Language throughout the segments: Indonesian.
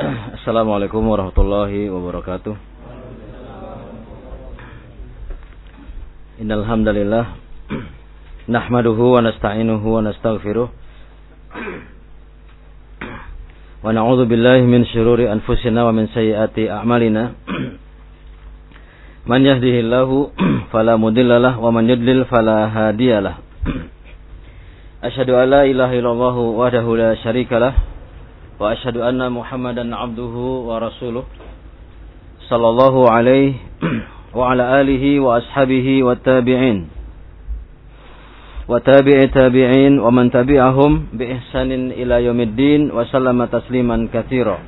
Assalamualaikum warahmatullahi wabarakatuh. Innal hamdalillah nahmaduhu wa nasta'inuhu wa nastaghfiruh wa na'udzu billahi min shururi anfusina wa min sayyiati a'malina. Man yahdihillahu fala mudhillalah wa man yudlil fala hadiyalah. Asyhadu an la ilaha illallah wahdahu la syarikalah وأشهد أن محمدا عبده ورسوله صلى الله عليه وعلى آله وأصحابه والتابعين وتابع تابعين ومن تبعهم بإحسان إلى يوم الدين وسلم تسليما كثيرا.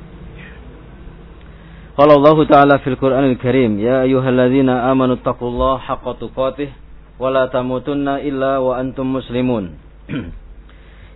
قال الله تعالى في القرآن الكريم يا أيها الذين آمنوا اتقوا الله حق تقاته ولا تموتن إلا وأنتم مسلمون.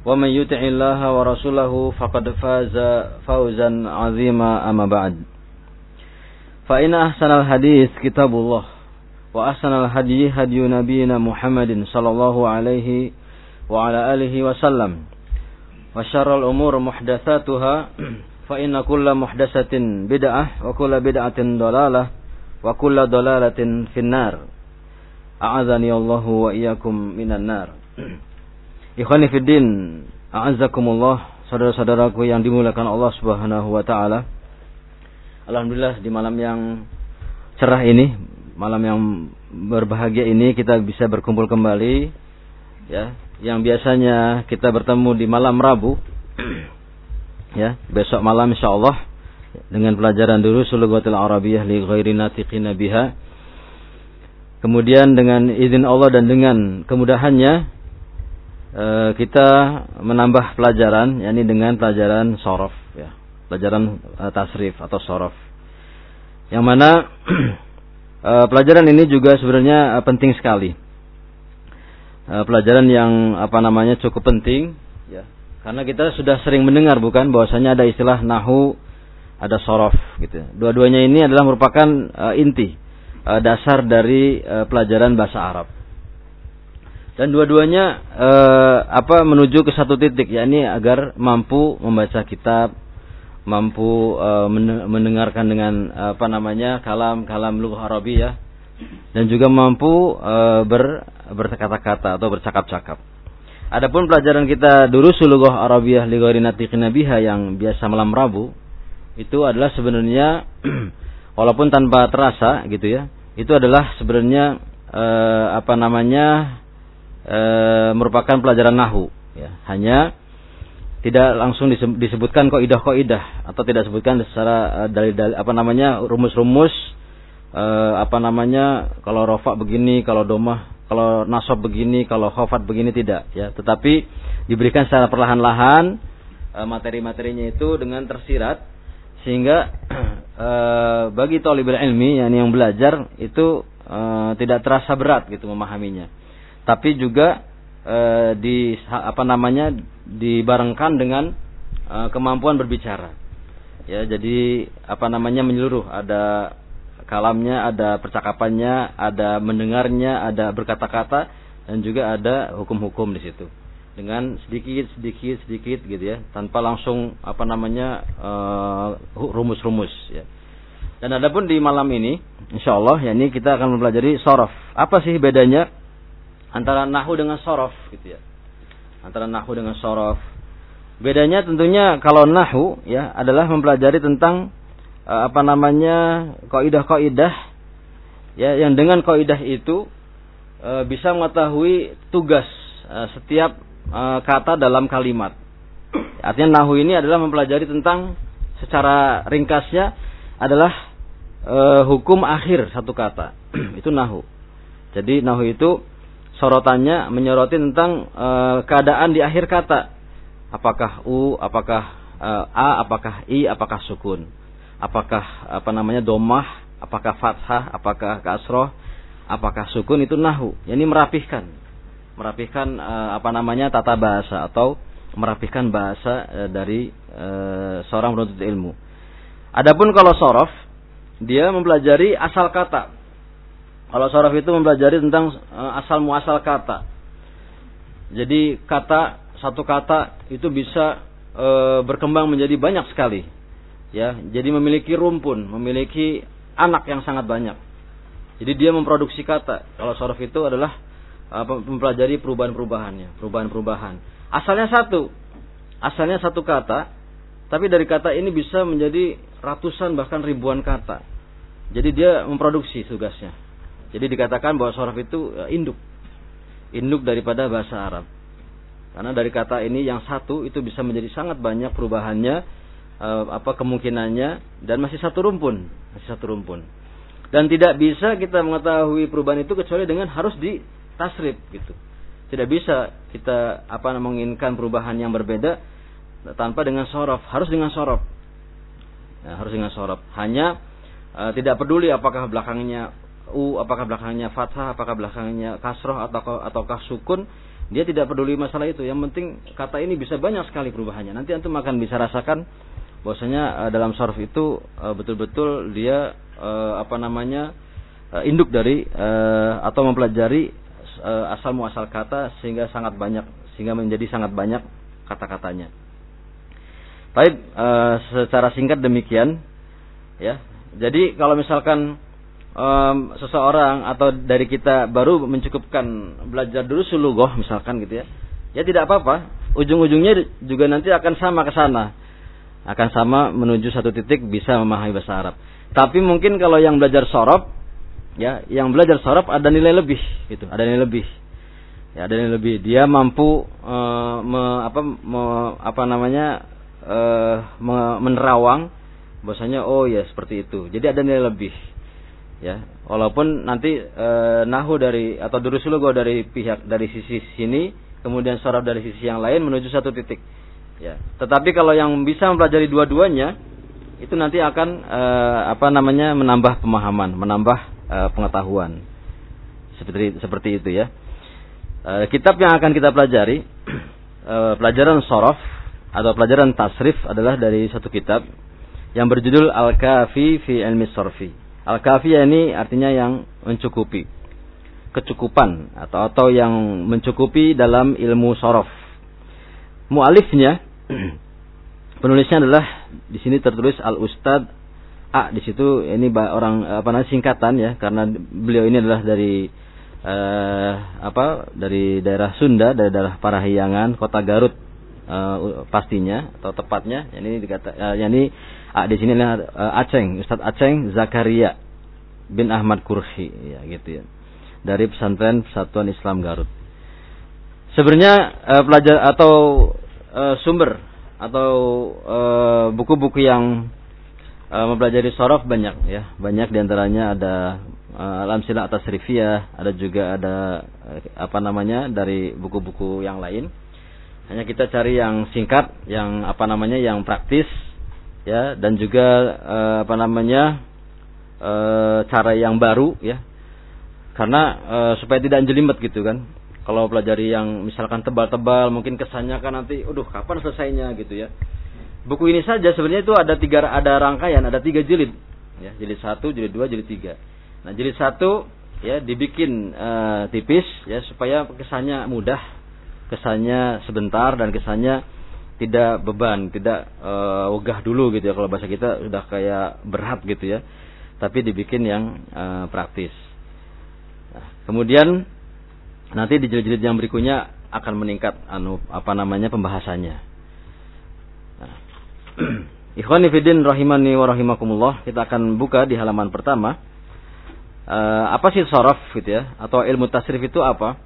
ومن يطع الله ورسوله فقد فاز فوزا عظيما أما بعد. فإن أحسن الحديث كتاب الله وأحسن الهدي هدي نبينا محمد صلى الله عليه وعلى آله وسلم. وشر الأمور محدثاتها فإن كل محدثة بدعة وكل بدعة ضلالة وكل ضلالة في النار. أعاذني الله وإياكم من النار. Ikhwani fiddin, a'azzakumullah, saudara-saudaraku yang dimuliakan Allah Subhanahu wa taala. Alhamdulillah di malam yang cerah ini, malam yang berbahagia ini kita bisa berkumpul kembali ya, yang biasanya kita bertemu di malam Rabu. ya, besok malam insyaallah dengan pelajaran dulu Sulugatul Arabiyah li ghairi natiqina biha. Kemudian dengan izin Allah dan dengan kemudahannya Eh, kita menambah pelajaran yakni dengan pelajaran sorof ya. Pelajaran uh, tasrif atau sorof. Yang mana uh, pelajaran ini juga sebenarnya uh, penting sekali. Uh, pelajaran yang apa namanya cukup penting ya. Karena kita sudah sering mendengar bukan bahwasanya ada istilah nahu ada sorof gitu. Dua-duanya ini adalah merupakan uh, inti uh, dasar dari uh, pelajaran bahasa Arab dan dua-duanya eh, apa menuju ke satu titik yakni agar mampu membaca kitab mampu eh, mendengarkan dengan apa namanya kalam-kalam lughah Arabiyah dan juga mampu eh, ber berkata-kata atau bercakap-cakap. Adapun pelajaran kita dulu sulughah Arabiyah li biha yang biasa malam Rabu itu adalah sebenarnya walaupun tanpa terasa gitu ya, itu adalah sebenarnya eh, apa namanya e, merupakan pelajaran nahu ya. Hanya tidak langsung disebutkan idah kok idah atau tidak disebutkan secara dari, dari apa namanya rumus-rumus e, apa namanya kalau rofa begini kalau domah kalau nasab begini kalau khofat begini tidak ya. Tetapi diberikan secara perlahan-lahan e, materi-materinya itu dengan tersirat sehingga e, bagi talibul ilmi yang yang belajar itu e, tidak terasa berat gitu memahaminya tapi juga e, di apa namanya dibarengkan dengan e, kemampuan berbicara. Ya, jadi apa namanya menyeluruh, ada kalamnya, ada percakapannya, ada mendengarnya, ada berkata-kata dan juga ada hukum-hukum di situ. Dengan sedikit sedikit sedikit gitu ya, tanpa langsung apa namanya rumus-rumus ya. Dan adapun di malam ini, insya Allah, ya ini kita akan mempelajari sorof. Apa sih bedanya antara nahu dengan sorof gitu ya. Antara nahu dengan sorof. Bedanya tentunya kalau nahu ya adalah mempelajari tentang uh, apa namanya kaidah kaidah ya yang dengan kaidah itu uh, bisa mengetahui tugas uh, setiap uh, kata dalam kalimat. Artinya nahu ini adalah mempelajari tentang secara ringkasnya adalah uh, hukum akhir satu kata. Itu nahu. Jadi nahu itu sorotannya menyoroti tentang e, keadaan di akhir kata. Apakah u, apakah e, a, apakah i, apakah sukun. apakah apa namanya domah, apakah fathah, apakah kasroh, apakah sukun itu nahu. Yani merapihkan, merapihkan uh, apa namanya tata bahasa atau merapihkan bahasa uh, dari uh, seorang penuntut ilmu. Adapun kalau sorof, dia mempelajari asal kata. Kalau sorof itu mempelajari tentang uh, asal muasal kata. Jadi kata satu kata itu bisa e, berkembang menjadi banyak sekali. Ya, jadi memiliki rumpun, memiliki anak yang sangat banyak. Jadi dia memproduksi kata. Kalau sorof itu adalah uh, mempelajari perubahan-perubahannya, perubahan-perubahan. Asalnya satu, asalnya satu kata, tapi dari kata ini bisa menjadi ratusan bahkan ribuan kata. Jadi dia memproduksi tugasnya. Jadi dikatakan bahwa sorof itu uh, induk, induk daripada bahasa Arab. Karena dari kata ini yang satu itu bisa menjadi sangat banyak perubahannya, uh, apa kemungkinannya, dan masih satu rumpun, masih satu rumpun. Dan tidak bisa kita mengetahui perubahan itu kecuali dengan harus di tasrif gitu. Tidak bisa kita apa menginginkan perubahan yang berbeda tanpa dengan sorof. Harus dengan sorof. Ya, harus dengan sorof. Hanya uh, tidak peduli apakah belakangnya u, apakah belakangnya fathah, apakah belakangnya kasroh atau ataukah sukun. Dia tidak peduli masalah itu. Yang penting kata ini bisa banyak sekali perubahannya. Nanti antum akan bisa rasakan bahwasanya uh, dalam sorof itu uh, betul-betul dia uh, apa namanya induk dari atau mempelajari asal muasal kata sehingga sangat banyak sehingga menjadi sangat banyak kata-katanya. Uh, secara singkat demikian ya. Jadi kalau misalkan um, seseorang atau dari kita baru mencukupkan belajar dulu sulugoh misalkan gitu ya, ya tidak apa-apa. Ujung-ujungnya juga nanti akan sama ke sana, akan sama menuju satu titik bisa memahami bahasa Arab. Tapi mungkin kalau yang belajar sorop, ya, yang belajar sorop ada nilai lebih, gitu, ada nilai lebih. Ya, ada nilai lebih. Dia mampu uh, me, apa, me, apa namanya uh, me, menerawang, bahwasanya oh ya seperti itu. Jadi ada nilai lebih. Ya, walaupun nanti e, nahu dari atau durusulugo dari pihak dari sisi sini, kemudian sorab dari sisi yang lain menuju satu titik. Ya, tetapi kalau yang bisa mempelajari dua-duanya, itu nanti akan uh, apa namanya menambah pemahaman, menambah uh, pengetahuan. Seperti seperti itu ya. Uh, kitab yang akan kita pelajari uh, pelajaran sorof atau pelajaran tasrif adalah dari satu kitab yang berjudul Al-Kafi fi Ilmi Sorfi. Al-Kafi ini artinya yang mencukupi, kecukupan atau atau yang mencukupi dalam ilmu sorof. Mualifnya penulisnya adalah di sini tertulis Al Ustad A. Di situ ini orang apa namanya singkatan ya karena beliau ini adalah dari eh, apa dari daerah Sunda dari daerah Parahyangan kota Garut eh, pastinya atau tepatnya ini dikata eh, ini A di sini adalah eh, Aceng Ustadz Aceng Zakaria bin Ahmad Kurhi ya gitu ya. Dari pesantren Persatuan Islam Garut. Sebenarnya eh, pelajar atau eh, sumber atau buku-buku uh, yang uh, mempelajari sorof banyak ya. Banyak di antaranya ada uh, alam sila atas rivia ada juga ada uh, apa namanya dari buku-buku yang lain hanya kita cari yang singkat yang apa namanya yang praktis ya dan juga uh, apa namanya uh, cara yang baru ya karena uh, supaya tidak jelimet gitu kan kalau pelajari yang misalkan tebal-tebal, mungkin kesannya kan nanti, udah kapan selesainya gitu ya. Buku ini saja sebenarnya itu ada tiga ada rangkaian, ada tiga jilid. Ya, jilid satu, jilid dua, jilid tiga. Nah, jilid satu ya dibikin uh, tipis ya supaya kesannya mudah, kesannya sebentar dan kesannya tidak beban, tidak uh, dulu gitu ya. Kalau bahasa kita sudah kayak berat gitu ya. Tapi dibikin yang uh, praktis. Nah, kemudian Nanti di jilid-jilid yang berikutnya akan meningkat anu apa namanya pembahasannya. Nah. Ikhwani fiddin rahimani wa rahimakumullah. Kita akan buka di halaman pertama. Uh, apa sih sorof gitu ya? Atau ilmu tasrif itu apa?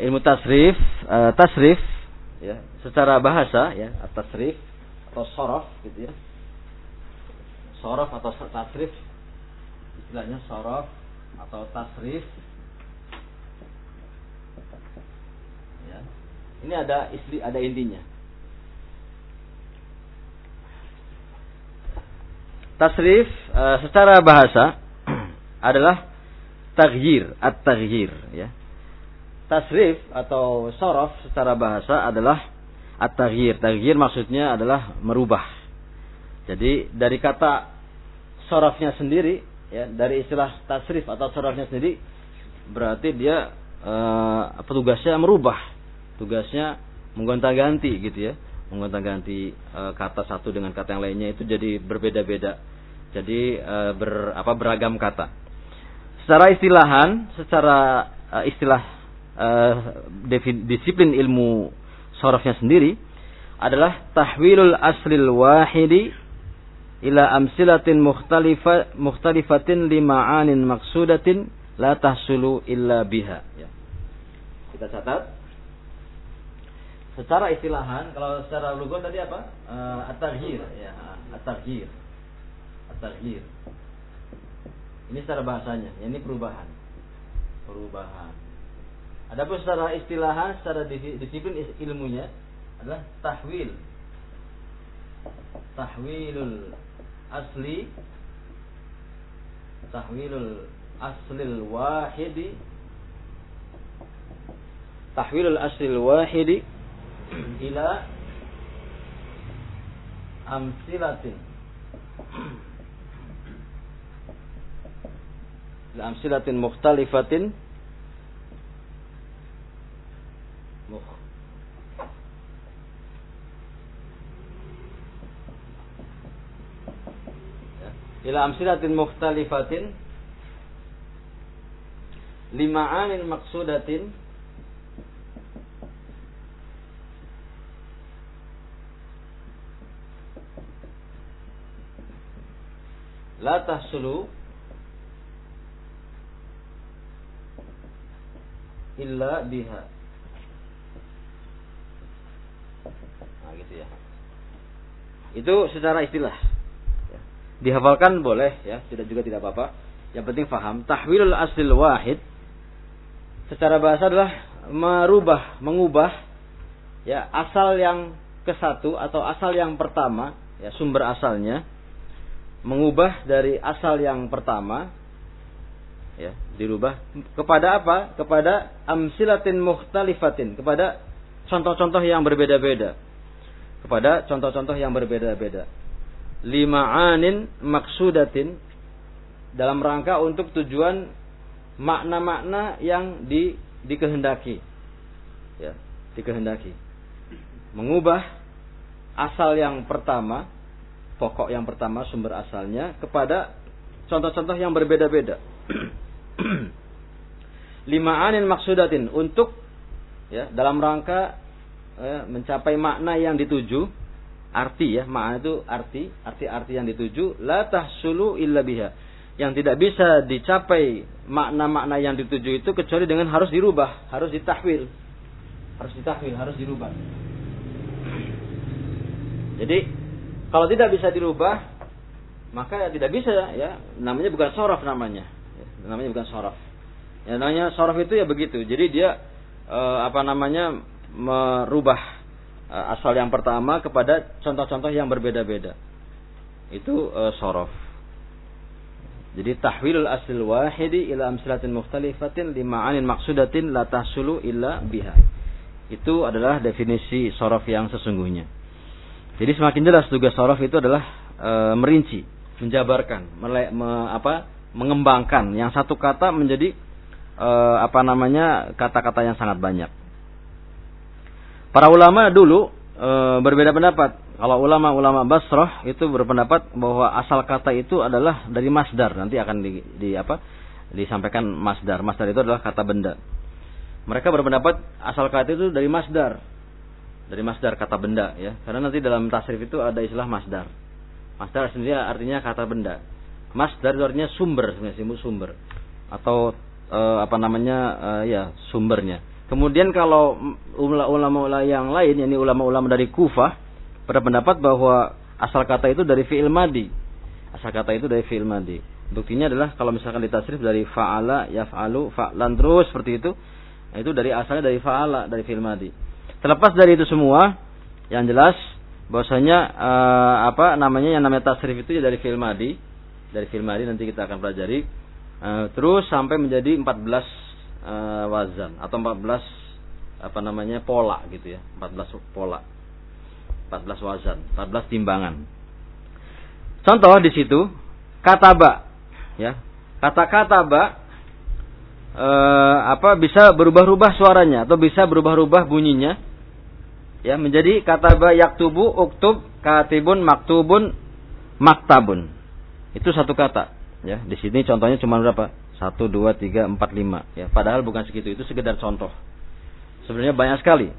Ilmu tasrif, uh, tasrif ya, secara bahasa ya, tasrif atau sorof gitu ya. Sorof atau tasrif istilahnya sorof atau tasrif Ini ada istri ada intinya. tasrif uh, secara bahasa adalah taghyir, at-taghyir ya. Tasrif atau sorof secara bahasa adalah at-taghyir. Taghyir maksudnya adalah merubah. Jadi dari kata sorofnya sendiri ya dari istilah tasrif atau sorofnya sendiri berarti dia uh, tugasnya merubah. Tugasnya menggonta-ganti gitu ya. Menggonta-ganti uh, kata satu dengan kata yang lainnya itu jadi berbeda-beda. Jadi uh, ber, apa beragam kata. Secara istilahan, secara istilah uh, disiplin ilmu sorofnya sendiri adalah tahwilul aslil wahidi ila amsilatin mukhtalifa mukhtalifatin lima'anin maksudatin la tahsulu illa biha ya. Kita catat. Secara istilahan kalau secara lugon tadi apa? Uh, at-taghyir ya, at-taghyir. At-taghyir. Ini secara bahasanya, ya, ini perubahan. Perubahan. Adapun secara istilahan, secara disiplin ilmunya adalah tahwil. Tahwilul asli tahwilul aslil wahidi tahwilul aslil wahidi ila amsilatin amsilatin mukhtalifatin mukh ya. Ila amsilatin mukhtalifatin lima'anin maksudatin la tahsulu illa biha. Nah, gitu ya. Itu secara istilah. Dihafalkan boleh ya, tidak juga tidak apa-apa. Yang penting faham. Tahwilul aslil wahid secara bahasa adalah merubah, mengubah ya asal yang ke satu atau asal yang pertama, ya sumber asalnya. Mengubah dari asal yang pertama ya dirubah. Kepada apa? Kepada amsilatin mukhtalifatin. Kepada contoh-contoh yang berbeda-beda. Kepada contoh-contoh yang berbeda-beda lima anin maksudatin dalam rangka untuk tujuan makna-makna yang di dikehendaki. Ya dikehendaki. Mengubah asal yang pertama pokok yang pertama sumber asalnya kepada contoh-contoh yang berbeda-beda. Lima anin maksudatin untuk ya dalam rangka ya, mencapai makna yang dituju arti ya makna itu arti arti-arti yang dituju la tahsulu illa biha. Yang tidak bisa dicapai makna-makna yang dituju itu kecuali dengan harus dirubah harus ditahwil. Harus ditahwil harus dirubah. Jadi kalau tidak bisa dirubah maka tidak bisa ya. Namanya bukan sorof namanya. Namanya bukan sorof. Ya, namanya sorof itu ya begitu. Jadi dia e, apa namanya merubah asal yang pertama kepada contoh-contoh yang berbeda-beda. Itu e, sorof. Jadi tahwilul asil wahidi ila amsilatin mukhtalifatin lima'anin maksudatin la tahsulu illa biha. Itu adalah definisi sorof yang sesungguhnya. Jadi semakin jelas tugas sorof itu adalah e, merinci, menjabarkan, mele, me, apa, mengembangkan yang satu kata menjadi e, apa namanya kata-kata yang sangat banyak. Para ulama dulu e, berbeda pendapat. Kalau ulama-ulama Basrah itu berpendapat bahwa asal kata itu adalah dari masdar. Nanti akan di, di apa? disampaikan masdar. Masdar itu adalah kata benda. Mereka berpendapat asal kata itu dari masdar. Dari masdar kata benda ya. Karena nanti dalam tasrif itu ada istilah masdar. Masdar sendiri artinya kata benda. Mas dari artinya sumber sebenarnya sumber atau e, apa namanya e, ya sumbernya. Kemudian kalau ulama-ulama yang lain, yakni ulama-ulama dari Kufah, berpendapat bahwa asal kata itu dari fi'il madi. Asal kata itu dari fi'il madi. Buktinya adalah kalau misalkan ditasrif dari fa'ala, yaf'alu, fa'lan terus seperti itu, itu dari asalnya dari fa'ala, dari fi'il madi. Terlepas dari itu semua, yang jelas bahwasanya uh, apa namanya yang namanya tasrif itu ya dari fi'il madi dari fi'il madi nanti kita akan pelajari uh, terus sampai menjadi 14 uh, wazan. Atau 14 apa namanya pola gitu ya. 14 pola. 14 wazan. 14 timbangan. Contoh di situ kata ba ya. Kata kata ba uh, apa bisa berubah-ubah suaranya atau bisa berubah-ubah bunyinya. Ya menjadi kata kataba yaktubu uktub katibun maktubun maktabun. Itu satu kata ya. Di sini contohnya cuma berapa satu dua tiga empat lima. Ya padahal bukan segitu. Itu sekedar contoh. Sebenarnya banyak sekali.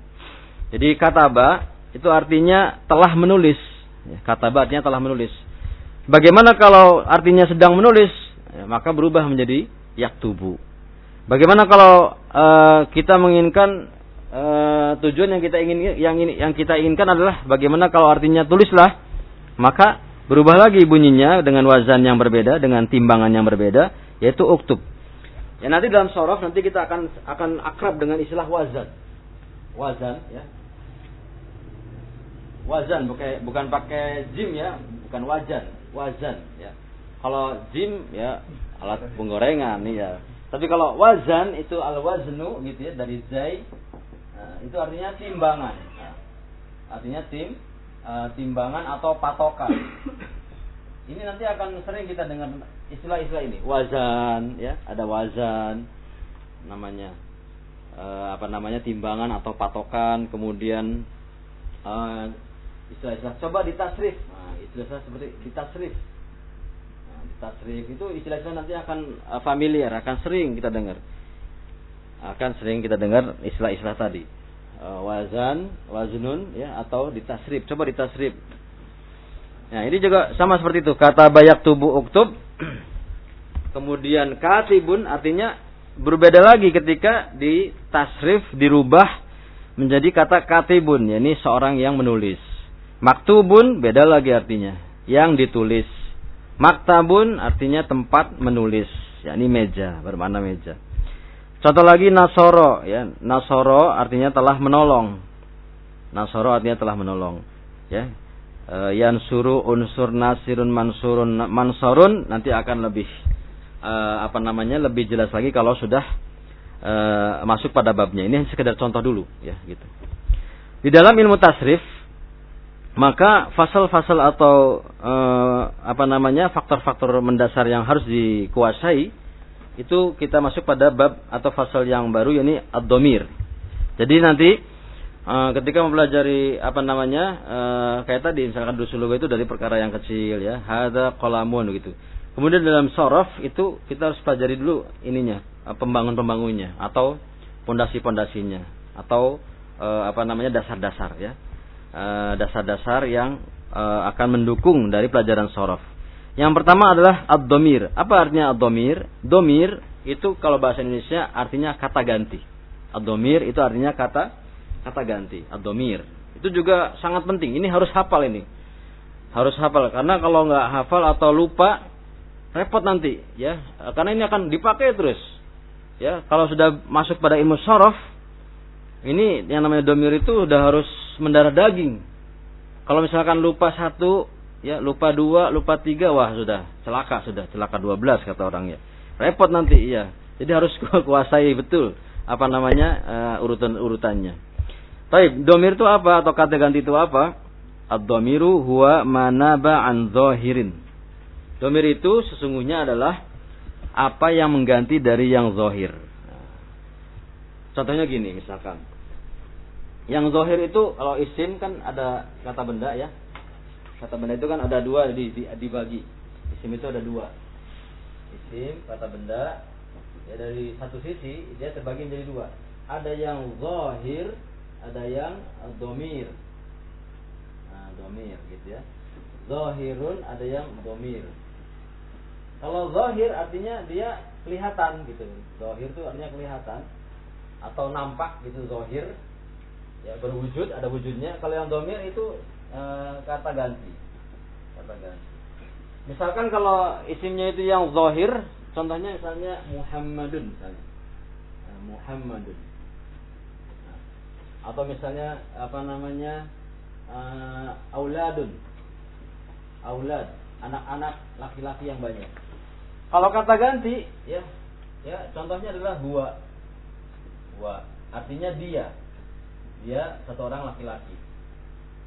Jadi kata kataba itu artinya telah menulis. Ya, kataba artinya telah menulis. Bagaimana kalau artinya sedang menulis ya, maka berubah menjadi yaktubu. Bagaimana kalau uh, kita menginginkan uh, tujuan yang kita ingin yang ini yang kita inginkan adalah bagaimana kalau artinya tulislah maka berubah lagi bunyinya dengan wazan yang berbeda dengan timbangan yang berbeda yaitu uktub. Ya nanti dalam sorof nanti kita akan akan akrab dengan istilah wazan. Wazan ya. Wazan bukan bukan pakai jim ya. Bukan wajan wazan ya. Kalau jim ya alat penggorengan nih ya. Tapi kalau wazan itu al waznu gitu ya dari zai Nah, itu artinya timbangan. Nah, artinya tim uh, timbangan atau patokan. Ini nanti akan sering kita dengar istilah-istilah ini. Wazan, ya, ada wazan namanya. Uh, apa namanya timbangan atau patokan, kemudian uh, istilah-istilah coba ditasrif. Nah, istilah-istilah seperti ditasrif. Nah, ditasrif itu istilah-istilah nanti akan uh, familiar, akan sering kita dengar akan sering kita dengar istilah-istilah tadi. Uh, wazan, waznun ya atau ditasrif. Coba ditasrif. Nah, ini juga sama seperti itu. Kata bayak tubuh uktub. Kemudian katibun artinya berbeda lagi ketika ditasrif dirubah menjadi kata katibun, yakni seorang yang menulis. Maktubun beda lagi artinya, yang ditulis. Maktabun artinya tempat menulis, yakni meja, bermakna meja. Contoh lagi Nasoro ya. Nasoro artinya telah menolong. Nasoro artinya telah menolong. Ya. E, yang suruh unsur nasirun mansurun mansurun nanti akan lebih e, apa namanya lebih jelas lagi kalau sudah e, masuk pada babnya. Ini sekedar contoh dulu ya gitu. Di dalam ilmu tasrif maka fasal-fasal atau e, apa namanya faktor-faktor mendasar yang harus dikuasai itu kita masuk pada bab atau fasal yang baru yakni ad-domir. Jadi nanti uh, ketika mempelajari apa namanya uh, kayak tadi misalkan dusuluga itu dari perkara yang kecil ya, hada qalamun gitu. Kemudian dalam sorof itu kita harus pelajari dulu ininya, uh, pembangun-pembangunnya atau pondasi-pondasinya atau uh, apa namanya dasar-dasar ya. dasar-dasar yang akan mendukung dari pelajaran sorof. Yang pertama adalah ad-domir. Apa artinya ad-domir? Domir itu kalau bahasa Indonesia artinya kata ganti. Ad-domir itu artinya kata kata ganti. Ad-domir. Itu juga sangat penting. Ini harus hafal ini. Harus hafal. Karena kalau nggak hafal atau lupa, repot nanti. ya. Karena ini akan dipakai terus. Ya, kalau sudah masuk pada ilmu sorof, ini yang namanya domir itu sudah harus mendarah daging. Kalau misalkan lupa satu, ya lupa dua, lupa tiga, wah sudah celaka sudah celaka dua belas kata orangnya. Repot nanti ya. Jadi harus kuasai betul apa namanya uh, urutan urutannya. Baik, domir itu apa atau kata ganti itu apa? Ad-domiru huwa manaba an zohirin. Domir itu sesungguhnya adalah apa yang mengganti dari yang zohir. Contohnya gini misalkan. Yang zohir itu kalau isim kan ada kata benda ya. Kata benda itu kan ada dua di, di, dibagi. Isim itu ada dua. Isim kata benda ya dari satu sisi dia terbagi menjadi dua. Ada yang zahir, ada yang domir. Nah, domir gitu ya. Zahirun ada yang domir. Kalau zahir artinya dia kelihatan gitu. Zahir itu artinya kelihatan atau nampak gitu zahir ya berwujud ada wujudnya. Kalau yang domir itu Eh, kata ganti. Kata ganti. Misalkan kalau isimnya itu yang zahir, contohnya misalnya Muhammadun misalnya. Nah, Muhammadun. Atau misalnya apa namanya? uh, auladun. Aulad, anak-anak laki-laki yang banyak. Kalau kata ganti, ya, ya contohnya adalah huwa. Huwa, artinya dia. Dia satu orang laki-laki.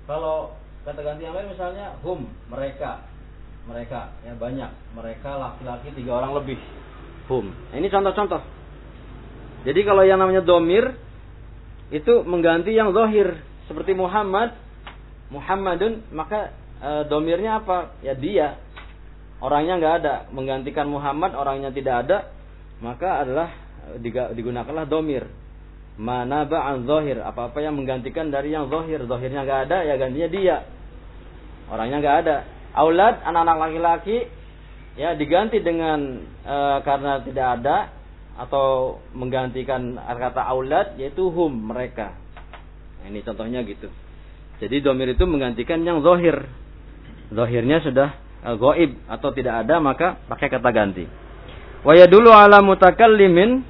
Kalau kata ganti yang lain misalnya hum, mereka. Mereka, ya banyak. Mereka laki-laki tiga orang lebih. Hum. Nah, ini contoh-contoh. Jadi kalau yang namanya domir itu mengganti yang zohir seperti Muhammad, Muhammadun maka e, domirnya apa? Ya dia. Orangnya nggak ada. Menggantikan Muhammad orangnya tidak ada, maka adalah digunakanlah domir. Mana ba'an zohir. Apa-apa yang menggantikan dari yang zohir. Zohirnya nggak ada, ya gantinya dia. Orangnya nggak ada. Aulad, anak-anak laki-laki, ya diganti dengan e, karena tidak ada atau menggantikan kata aulad yaitu hum mereka. Ini contohnya gitu. Jadi domir itu menggantikan yang zohir. Zohirnya sudah uh, goib atau tidak ada maka pakai kata ganti. Wa yadulu ala mutakallimin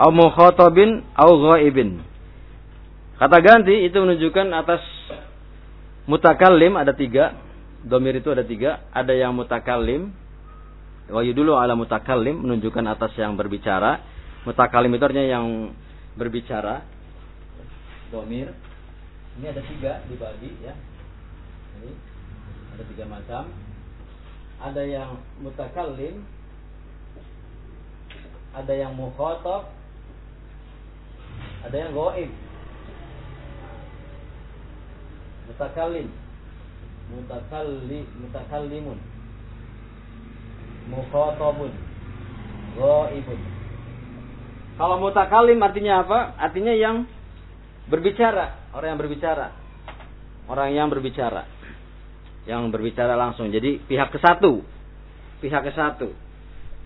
au mukhatabin au ghaibin. Kata ganti itu menunjukkan atas mutakallim ada tiga. Domir itu ada tiga. Ada yang mutakallim. Wa yadulu ala mutakallim menunjukkan atas yang berbicara. Mutakallim itu artinya yang berbicara. Domir ini ada tiga dibagi ya. Ini ada tiga macam. Ada yang mutakallim, ada yang mukhatab, ada yang goib. Mutakallim, mutakalli, mutakallimun, mukhatabun, goibun. Kalau mutakallim artinya apa? Artinya yang berbicara orang yang berbicara. Orang yang berbicara. Yang berbicara langsung. Jadi pihak ke satu. Pihak ke satu.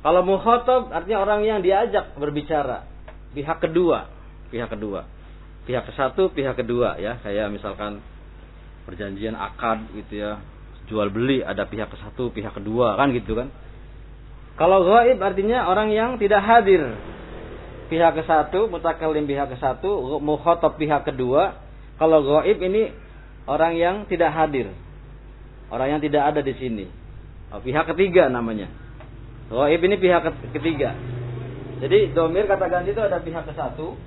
Kalau mukhotob artinya orang yang diajak berbicara. Pihak kedua. Pihak kedua. Pihak ke satu, pihak kedua ya. Kayak misalkan perjanjian akad gitu ya. Jual beli ada pihak ke satu, pihak kedua kan gitu kan. Kalau gaib artinya orang yang tidak hadir. Pihak ke satu, mutakalim pihak ke satu, mukhotob pihak kedua, kalau goib ini orang yang tidak hadir. Orang yang tidak ada di sini. Oh, pihak ketiga namanya. Goib ini pihak ketiga. Jadi domir kata ganti itu ada pihak ke satu,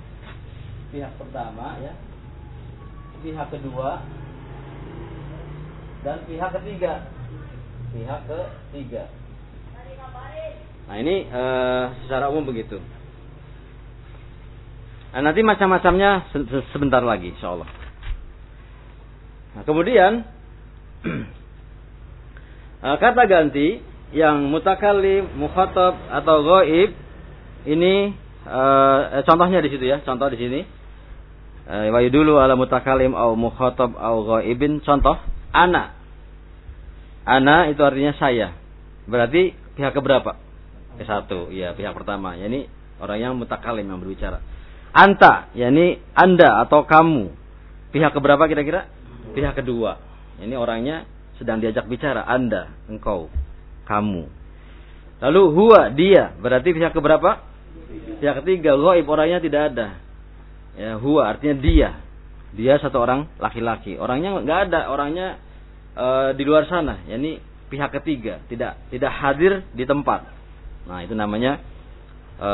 pihak pertama ya, pihak kedua, dan pihak ketiga. Pihak ketiga. Nah ini e, secara umum begitu. Nah, nanti macam-macamnya sebentar lagi, insya Allah. Nah, kemudian eh, kata ganti yang mutakallim, mukhatab atau ghaib ini uh, contohnya di situ ya, contoh di sini. Uh, wa dulu ala mutakallim au mukhatab au ghaibin contoh ana. Ana itu artinya saya. Berarti pihak keberapa? Ke satu, ya pihak pertama. Ya, ini orang yang mutakalim yang berbicara. Anta, yakni Anda atau kamu. Pihak keberapa kira-kira? Pihak kedua. Ini orangnya sedang diajak bicara. Anda, engkau, kamu. Lalu huwa, dia. Berarti pihak keberapa? Pihak ketiga. Ghaib, orangnya tidak ada. Ya, huwa artinya dia. Dia satu orang laki-laki. Orangnya nggak ada. Orangnya e, di luar sana. Yani pihak ketiga. Tidak tidak hadir di tempat. Nah, itu namanya e,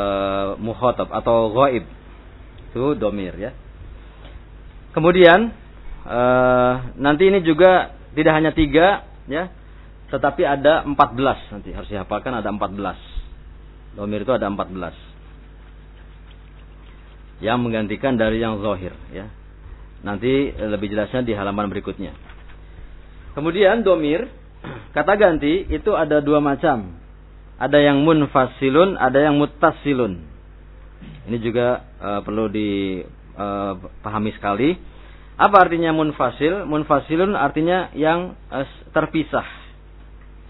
muhotab atau ghaib. Itu domir ya. Kemudian uh, nanti ini juga tidak hanya tiga ya, tetapi ada empat belas nanti harus dihafalkan ada empat belas. Domir itu ada empat belas yang menggantikan dari yang zohir ya. Nanti lebih jelasnya di halaman berikutnya. Kemudian domir kata ganti itu ada dua macam. Ada yang munfasilun, ada yang mutasilun. Ini juga uh, perlu dipahami uh, sekali. Apa artinya munfasil? Munfasilun artinya yang uh, terpisah.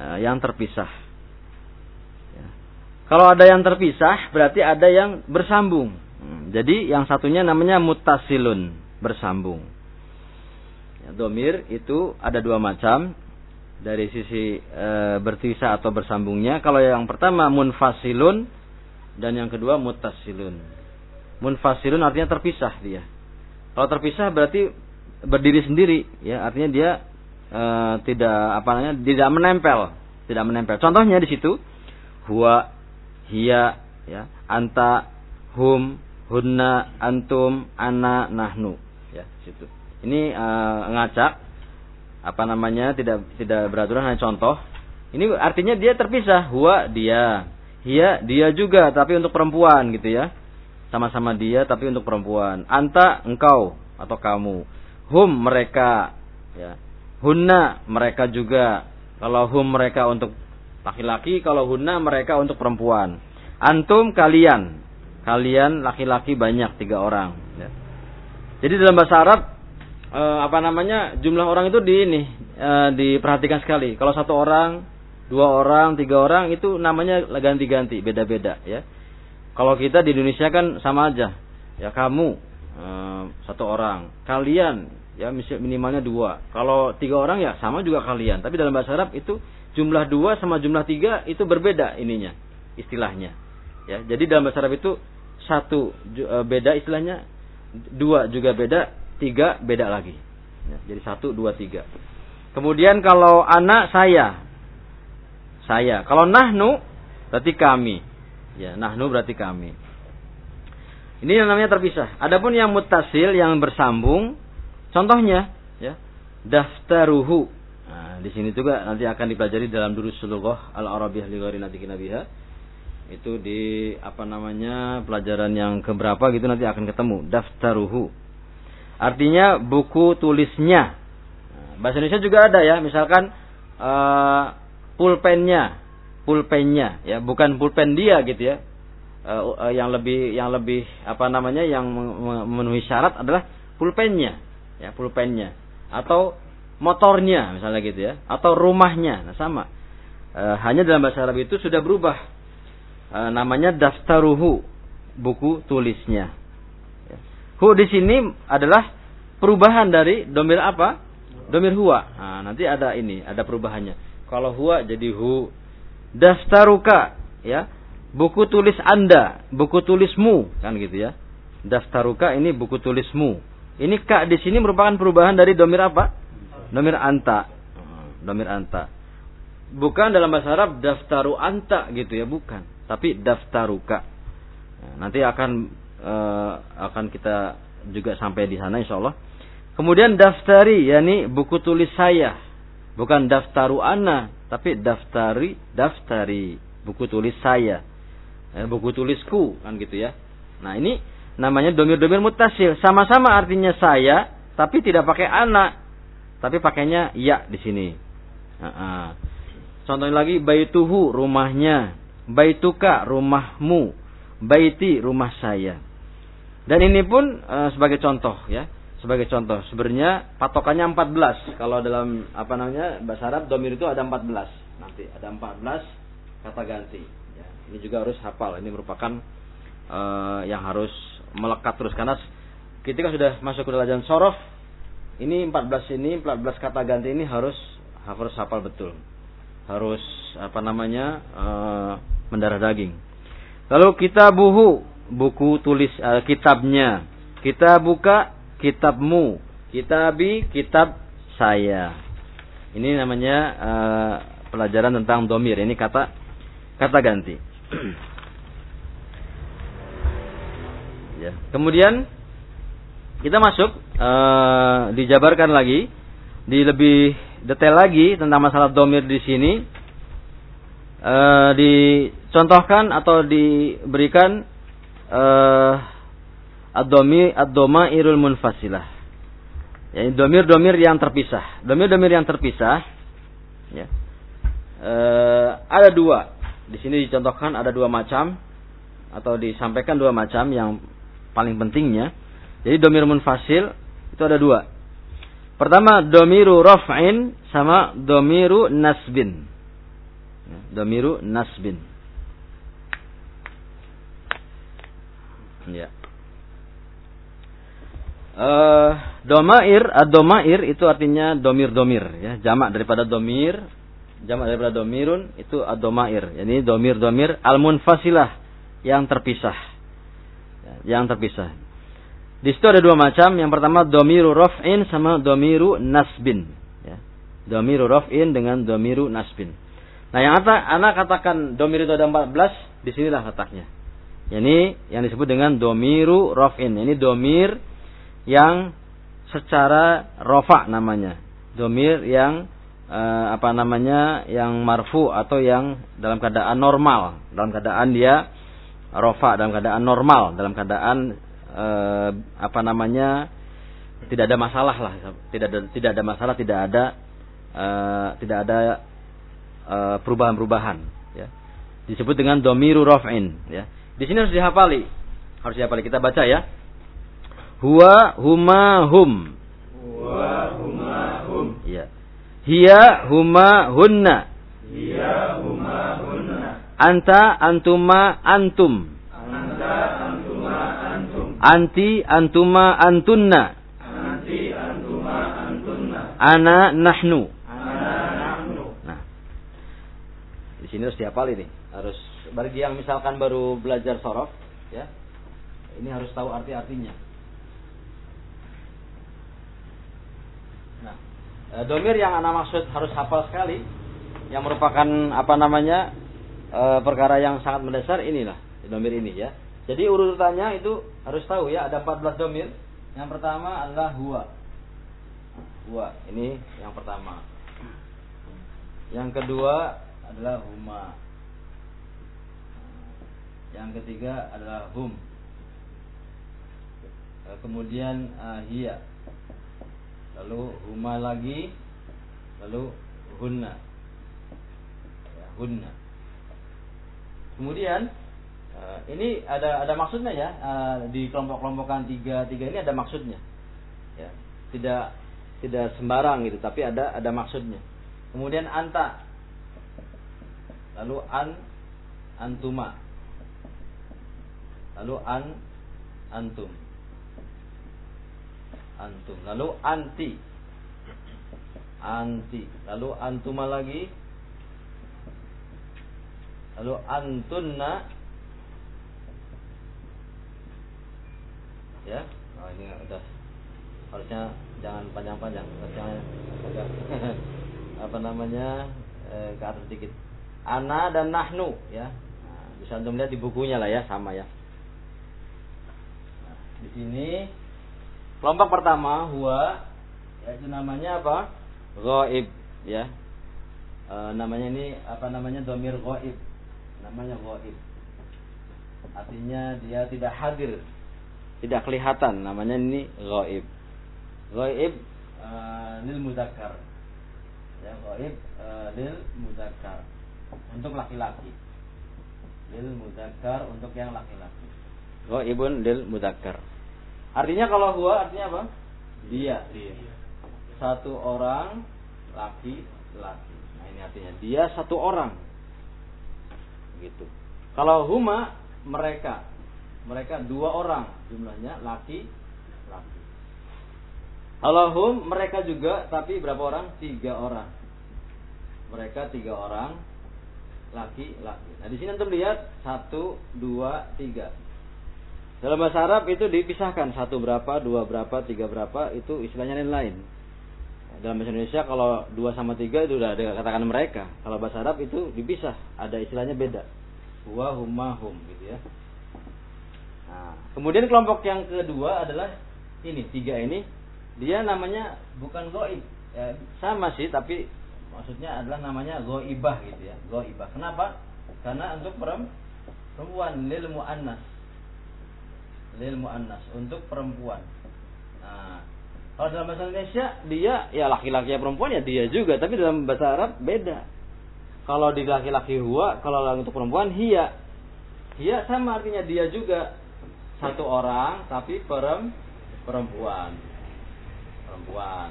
Uh, yang terpisah. Ya. Kalau ada yang terpisah, berarti ada yang bersambung. Hmm, jadi yang satunya namanya mutasilun, bersambung. Ya, domir itu ada dua macam dari sisi e, berpisah atau bersambungnya. Kalau yang pertama munfasilun, dan yang kedua mutasilun. Munfasilun artinya terpisah dia. Kalau terpisah berarti berdiri sendiri ya artinya dia e, tidak apa namanya tidak menempel tidak menempel contohnya di situ huwa hiya ya anta hum hunna antum ana nahnu ya situ ini e, ngacak apa namanya tidak tidak beraturan hanya contoh. Ini artinya dia terpisah. Huwa dia. Hiya dia juga tapi untuk perempuan gitu ya. Sama-sama dia tapi untuk perempuan. Anta engkau atau kamu. Hum mereka ya. Hunna mereka juga. Kalau hum mereka untuk laki-laki kalau hunna mereka untuk perempuan. Antum kalian. Kalian laki-laki banyak tiga orang ya. jadi dalam bahasa Arab e, apa namanya jumlah orang itu di ini e, diperhatikan sekali kalau satu orang dua orang tiga orang itu namanya ganti-ganti beda-beda ya kalau kita di Indonesia kan sama aja ya kamu e, satu orang kalian ya minimalnya dua. Kalau tiga orang ya sama juga kalian. Tapi dalam bahasa Arab itu jumlah dua sama jumlah tiga itu berbeda ininya istilahnya. Ya, jadi dalam bahasa Arab itu satu beda istilahnya, dua juga beda, tiga beda lagi. Ya, jadi satu, dua, tiga. Kemudian kalau anak saya, saya. Kalau nahnu berarti kami. Ya, nahnu berarti kami. Ini yang namanya terpisah. Adapun yang mutasil yang bersambung Contohnya, ya, daftaruhu. Nah, di sini juga nanti akan dipelajari dalam durus sulughah al-arabiyah li ghairi nabiha. Itu di apa namanya pelajaran yang keberapa gitu nanti akan ketemu daftaruhu. Artinya buku tulisnya. Nah, bahasa Indonesia juga ada ya, misalkan uh, pulpennya, pulpennya ya, bukan pulpen dia gitu ya. Uh, uh, yang lebih yang lebih apa namanya yang memenuhi syarat adalah pulpennya ya pulpennya atau motornya misalnya gitu ya atau rumahnya nah sama e, hanya dalam bahasa Arab itu sudah berubah e, namanya daftaruhu buku tulisnya ya. Hu di sini adalah perubahan dari domir apa domir huwa nah, nanti ada ini ada perubahannya kalau huwa jadi hu daftaruka ya buku tulis anda buku tulismu kan gitu ya daftaruka ini buku tulismu ini kak di sini merupakan perubahan dari domir apa? Domir anta. Domir anta. Bukan dalam bahasa Arab daftaru anta gitu ya, bukan. Tapi daftaruka. Nah, nanti akan uh, akan kita juga sampai di sana insya Allah. Kemudian daftari, yakni buku tulis saya. Bukan daftaru ana, tapi daftari, daftari, buku tulis saya. Eh, buku tulisku, kan gitu ya. Nah ini namanya domir-domir mutasil. Sama-sama artinya saya, tapi tidak pakai anak, tapi pakainya ya di sini. Contohnya lagi baituhu rumahnya, baituka rumahmu, baiti rumah saya. Dan ini pun uh, sebagai contoh ya, sebagai contoh. Sebenarnya patokannya 14. Kalau dalam apa namanya bahasa Arab domir itu ada 14. Nanti ada 14 kata ganti. Ya, ini juga harus hafal. Ini merupakan uh, yang harus melekat terus karena ketika sudah masuk ke dalam sorof ini 14 ini 14 kata ganti ini harus harus hafal betul harus apa namanya uh, mendarah daging lalu kita buhu buku tulis uh, kitabnya. Kita buka kitabmu. Kitabi kitab saya. Ini namanya uh, pelajaran tentang domir. Ini kata kata ganti. Ya. Kemudian kita masuk uh, dijabarkan lagi. Di lebih detail lagi tentang masalah domir di sini. Uh, dicontohkan atau diberikan uh, ad-domi ad-doma irul munfasilah. Ya, domir-domir yang terpisah. Domir-domir yang terpisah ya. Uh, ada dua. Di sini dicontohkan ada dua macam atau disampaikan dua macam yang paling pentingnya. Jadi domir munfasil itu ada dua. Pertama domiru raf'in sama domiru nasbin. Ya, domiru nasbin. Ya. Uh, domair, ad-domair itu artinya domir-domir ya, jamak daripada domir, jamak daripada domirun itu ad-domair. Ini domir-domir al-munfasilah yang terpisah yang terpisah. Di situ ada dua macam. Yang pertama domiru rof'in sama domiru nasbin. Ya. Domiru rof'in dengan domiru nasbin. Nah yang anak katakan domir itu ada 14, di sinilah letaknya. Ini yang disebut dengan domiru rof'in. Ini domir yang secara rofa namanya. Domir yang eh, apa namanya yang marfu atau yang dalam keadaan normal, dalam keadaan dia rofa, dalam keadaan normal, dalam keadaan eh, apa namanya tidak ada masalah lah. Tidak ada tidak ada masalah tidak ada eh, tidak ada perubahan-perubahan ya. Disebut dengan domiru rofin ya di sini harus dihafali harus dihafali kita baca ya huwa huma hum huwa huma hum ya hiya huma hunna hiya huma hunna anta antuma antum anta Anti antuma antunna. Anti antuma antunna. Ana nahnu. Ana nahnu. Nah. Di sini harus dihafal ini. Harus bagi yang misalkan baru belajar sorof, ya. Ini harus tahu arti-artinya. Nah, e, domir yang anak maksud harus hafal sekali, yang merupakan apa namanya e, perkara yang sangat mendasar inilah domir ini ya. Jadi urutannya itu harus tahu ya, ada 14 domir. Yang pertama adalah huwa. Huwa, ini yang pertama. Yang kedua adalah huma. Yang ketiga adalah hum. Kemudian uh, hiya. Lalu huma lagi. Lalu hunna. Ya, hunna. Kemudian Uh, ini ada ada maksudnya ya uh, di kelompok-kelompokan tiga tiga ini ada maksudnya ya tidak tidak sembarang gitu tapi ada ada maksudnya kemudian anta lalu an antuma lalu an antum. Antum. Lalu anti. Anti. Lalu antuma lagi. Lalu antunna. Ya. Oh, ini udah. Harusnya jangan panjang-panjang. Harusnya agak apa namanya eh, ke atas sedikit. Ana dan nahnu ya. Nah, bisa untuk lihat di bukunya lah ya sama ya di sini kelompok pertama huwa yaitu namanya apa? Goib ya. E, namanya ini apa namanya? Domir goib namanya goib artinya dia tidak hadir. Tidak kelihatan. Namanya ini ghaib. Ghaib uh, lil muzakkar. Ya ghaib uh, lil muzakkar. Untuk laki-laki. Lil muzakkar untuk yang laki-laki. Ghaibun lil muzakkar artinya kalau huwa artinya apa dia satu orang laki laki nah ini artinya dia satu orang gitu kalau huma mereka mereka dua orang jumlahnya laki laki. Allahum mereka juga tapi berapa orang? Tiga orang. Mereka tiga orang laki laki. Nah di sini untuk lihat satu dua tiga. Dalam bahasa Arab itu dipisahkan satu berapa, dua berapa, tiga berapa itu istilahnya lain lain. Dalam bahasa Indonesia kalau dua sama tiga itu udah ada katakan mereka. Kalau bahasa Arab itu dipisah, ada istilahnya beda. Huwa huma hum gitu ya. Nah, kemudian kelompok yang kedua adalah ini tiga ini dia namanya bukan goib ya, sama sih tapi maksudnya adalah namanya goibah gitu ya goibah kenapa karena untuk perempuan lil muannas lil muannas untuk perempuan. Nah kalau dalam bahasa Indonesia dia ya laki-laki ya perempuan ya dia juga. Tapi dalam bahasa Arab beda. Kalau di laki-laki huwa kalau untuk perempuan hia. Hia sama artinya dia juga. Satu orang tapi perempuan. Perempuan.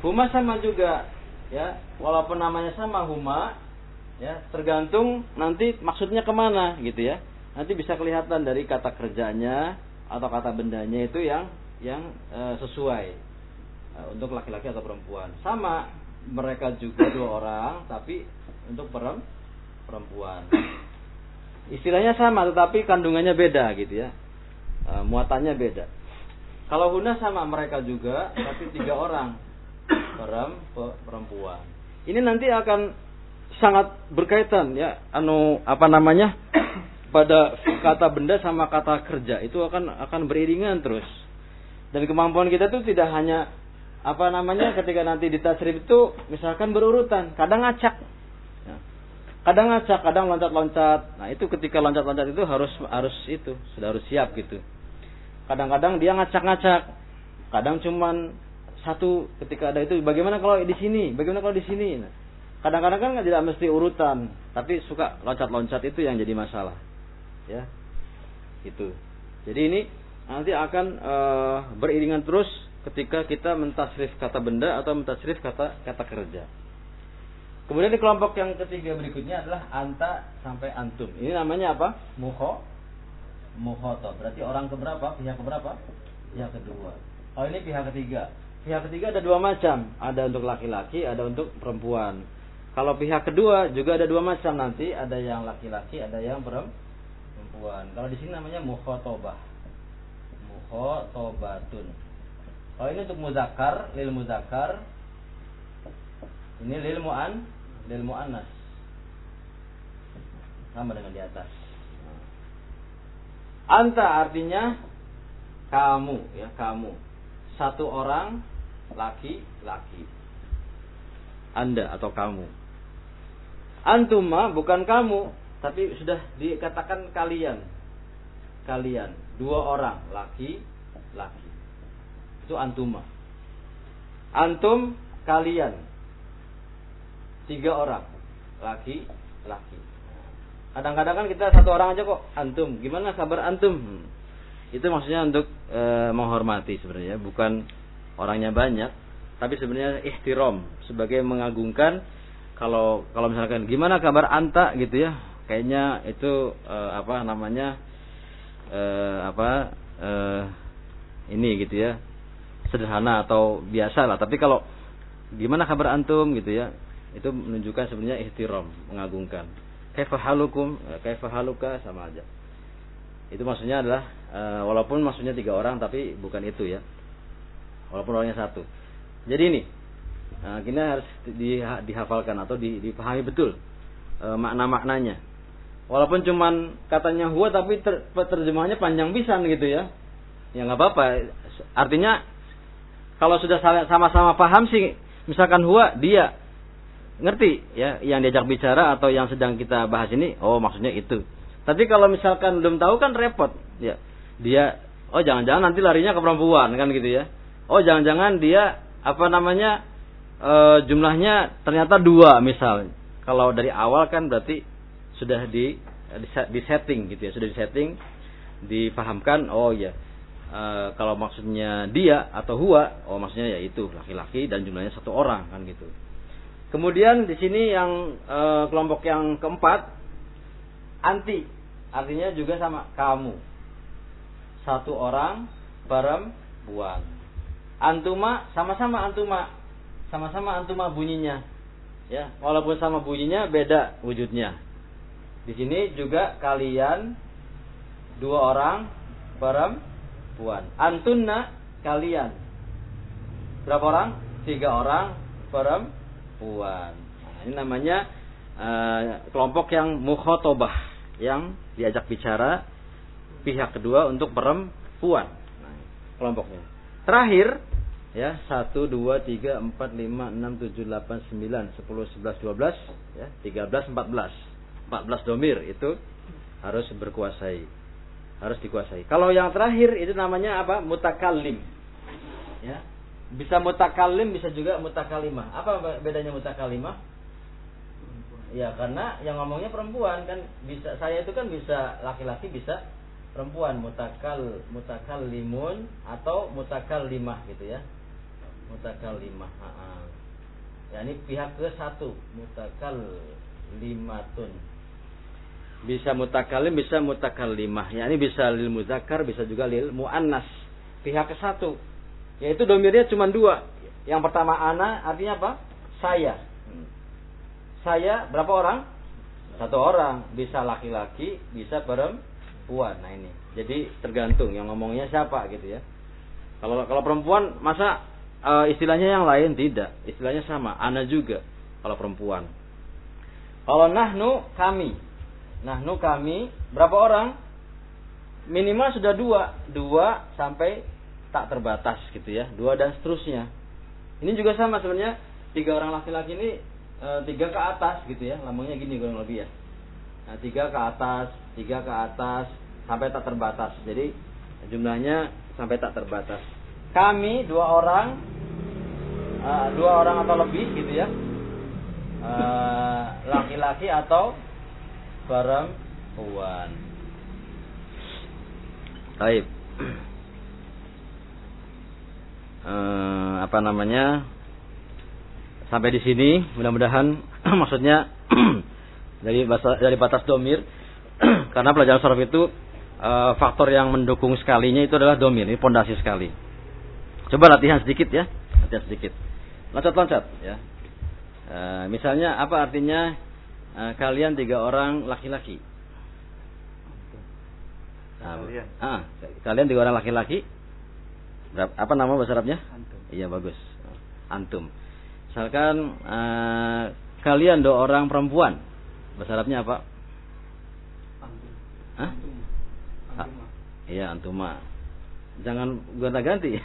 Huma sama juga ya. Walaupun namanya sama huma ya tergantung nanti maksudnya ke mana gitu ya nanti bisa kelihatan dari kata kerjanya atau kata bendanya itu yang yang e, sesuai e, untuk laki-laki atau perempuan sama mereka juga dua orang tapi untuk perempuan istilahnya sama tetapi kandungannya beda gitu ya Eh, muatannya beda. Kalau huna sama mereka juga, tapi tiga orang perempuan. Ini nanti akan sangat berkaitan ya, anu apa namanya pada kata benda sama kata kerja itu akan akan beriringan terus. Dan kemampuan kita tuh tidak hanya apa namanya ketika nanti di tasrif itu misalkan berurutan, kadang ngacak. Ya. Kadang ngacak, kadang loncat-loncat. Nah, itu ketika loncat-loncat itu harus harus itu, sudah harus siap gitu. Kadang-kadang dia ngacak-ngacak. Kadang cuman satu ketika ada itu bagaimana kalau di sini? Bagaimana kalau di sini? Nah, kadang-kadang kan tidak mesti urutan, tapi suka loncat-loncat itu yang jadi masalah. Ya. Itu. Jadi ini nanti akan uh, beriringan terus ketika kita mentasrif kata benda atau mentasrif kata kata kerja. Kemudian di kelompok yang ketiga berikutnya adalah anta sampai antum. Ini namanya apa? Muho, muhoto. Berarti orang keberapa? Pihak keberapa? Pihak kedua. Oh ini pihak ketiga. Pihak ketiga ada dua macam. Ada untuk laki-laki, ada untuk perempuan. Kalau pihak kedua juga ada dua macam nanti. Ada yang laki-laki, ada yang perempuan. Kalau di sini namanya muhotobah. Muhotobatun. Oh ini untuk muzakar, lil muzakar. Ini lil mu'an, lil mu'annas. Sama dengan di atas. Anta artinya kamu ya, kamu. Satu orang laki-laki. Anda atau kamu. Antuma bukan kamu, tapi sudah dikatakan kalian. Kalian, dua orang laki-laki itu antuma. Antum kalian tiga orang laki laki. Kadang-kadang kan kita satu orang aja kok antum. Gimana kabar antum? Hmm. Itu maksudnya untuk e, menghormati sebenarnya, bukan orangnya banyak, tapi sebenarnya ihtiram sebagai mengagungkan kalau kalau misalkan gimana kabar anta gitu ya kayaknya itu e, apa namanya e, apa e, ini gitu ya sederhana atau biasa lah. Tapi kalau gimana kabar antum gitu ya, itu menunjukkan sebenarnya ihtiram, mengagungkan. Kaifa halukum, kaifa haluka sama aja. Itu maksudnya adalah e, walaupun maksudnya tiga orang tapi bukan itu ya. Walaupun orangnya satu. Jadi ini Nah, kita harus di, dihafalkan atau di, dipahami betul e, makna-maknanya. Walaupun cuman katanya huwa tapi ter, terjemahannya panjang pisan gitu ya. Ya nggak apa-apa. Artinya kalau sudah sama-sama paham sih, misalkan huwa dia ngerti ya yang diajak bicara atau yang sedang kita bahas ini, oh maksudnya itu. Tapi kalau misalkan belum tahu kan repot, ya. Dia oh jangan-jangan nanti larinya ke perempuan kan gitu ya. Oh jangan-jangan dia apa namanya e, jumlahnya ternyata dua misal. Kalau dari awal kan berarti sudah di setting gitu ya, sudah di setting dipahamkan oh ya e, kalau maksudnya dia atau huwa, oh maksudnya ya itu laki-laki dan jumlahnya satu orang kan gitu. Kemudian di sini yang e, kelompok yang keempat anti, artinya juga sama kamu. Satu orang perempuan. Antuma sama-sama antuma, sama-sama antuma bunyinya. Ya, walaupun sama bunyinya beda wujudnya. Di sini juga kalian dua orang perempuan. Antunna kalian. Berapa orang? Tiga orang perempuan. Nah, ini namanya uh, kelompok yang mukhotobah yang diajak bicara pihak kedua untuk perempuan. Nah, kelompoknya. Terakhir ya satu dua tiga empat lima enam tujuh delapan sembilan sepuluh sebelas dua belas ya tiga belas empat belas empat belas domir itu harus berkuasai harus dikuasai. Kalau yang terakhir itu namanya apa? Mutakallim. Ya. Bisa mutakallim, bisa juga mutakalimah. Apa bedanya mutakalimah? Ya, karena yang ngomongnya perempuan kan bisa saya itu kan bisa laki-laki bisa perempuan mutakal mutakallimun atau mutakallimah gitu ya. Mutakallimah. Ya ini pihak ke satu mutakallimatun bisa mutakalim bisa mutakalimah ya ini bisa lil muzakkar bisa juga lil muannas. Pihak ke satu yaitu domirnya cuma dua. Yang pertama ana artinya apa? Saya. Saya berapa orang? Satu orang. Bisa laki-laki bisa perempuan. Nah ini. Jadi tergantung yang ngomongnya siapa gitu ya. Kalau kalau perempuan masa uh, istilahnya yang lain? Tidak, istilahnya sama, ana juga kalau perempuan. Kalau nahnu kami. Nahnu kami berapa orang? Minimal sudah dua, dua sampai tak terbatas gitu ya, dua dan seterusnya. Ini juga sama sebenarnya tiga orang laki-laki ini e, tiga ke atas gitu ya, lambangnya gini kurang lebih ya. Nah, tiga ke atas, tiga ke atas sampai tak terbatas. Jadi jumlahnya sampai tak terbatas. Kami dua orang, e, dua orang atau lebih gitu ya, laki-laki e, atau perempuan. Baik. Uh, apa namanya? Sampai di sini, mudah-mudahan maksudnya dari bahasa, dari batas domir, karena pelajaran sorf itu uh, faktor yang mendukung sekalinya itu adalah domir, ini pondasi sekali. Coba latihan sedikit ya, latihan sedikit. Loncat-loncat ya. Uh, misalnya apa artinya uh, kalian tiga orang laki-laki? Nah, kalian. Ah, kalian tiga orang laki-laki. Apa nama bahasa Arabnya? Antum. Iya bagus. Antum. Misalkan uh, kalian dua orang perempuan. Bahasa Arabnya apa? Antum. Hah? Antum. Ah, iya antuma. Jangan gonta-ganti.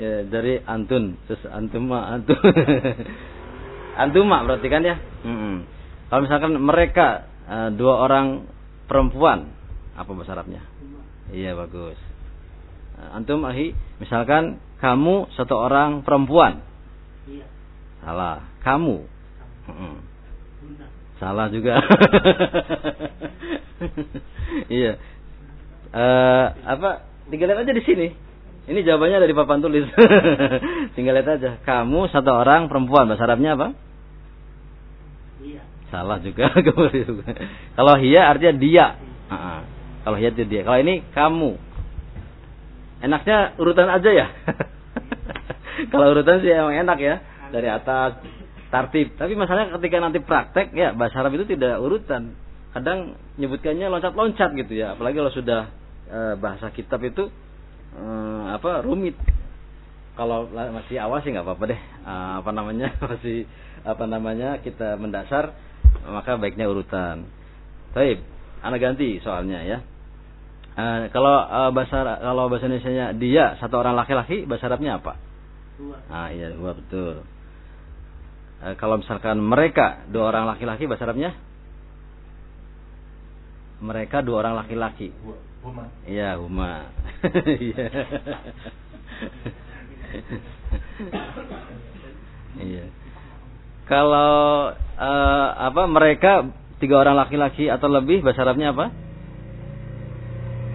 ya dari antun terus antuma antum. antuma berarti kan ya? Mm -mm. Kalau misalkan mereka uh, dua orang perempuan, apa bahasa Arabnya? Iya bagus. Uh, antum ahi, misalkan kamu satu orang perempuan. Iya. Salah. Kamu. Mm -mm. Salah juga. iya. Uh, apa? Tinggal lihat aja di sini. Ini jawabannya dari papan tulis. Tinggal lihat aja. Kamu satu orang perempuan. Bahasa Arabnya apa? Salah juga. Kalau hia artinya dia. Kalau hia itu dia. Kalau ini kamu. Enaknya urutan aja ya. Kalau urutan sih emang enak ya. Dari atas tartib. Tapi masalahnya ketika nanti praktek ya bahasa Arab itu tidak urutan. Kadang nyebutkannya loncat-loncat gitu ya. Apalagi kalau sudah e, bahasa kitab itu e, apa rumit. Kalau masih awal sih nggak apa-apa deh. E, apa namanya masih apa namanya kita mendasar maka baiknya urutan. Baik, anak ganti soalnya ya. E, kalau e, bahasa kalau bahasa Indonesia dia satu orang laki-laki bahasa Arabnya apa? Dua. Ah iya dua betul. E, kalau misalkan mereka dua orang laki-laki bahasa Arabnya? Mereka dua orang laki-laki. Huma. Iya, huma. Iya. Iya. Kalau uh, apa mereka tiga orang laki-laki atau lebih bahasa Arabnya apa?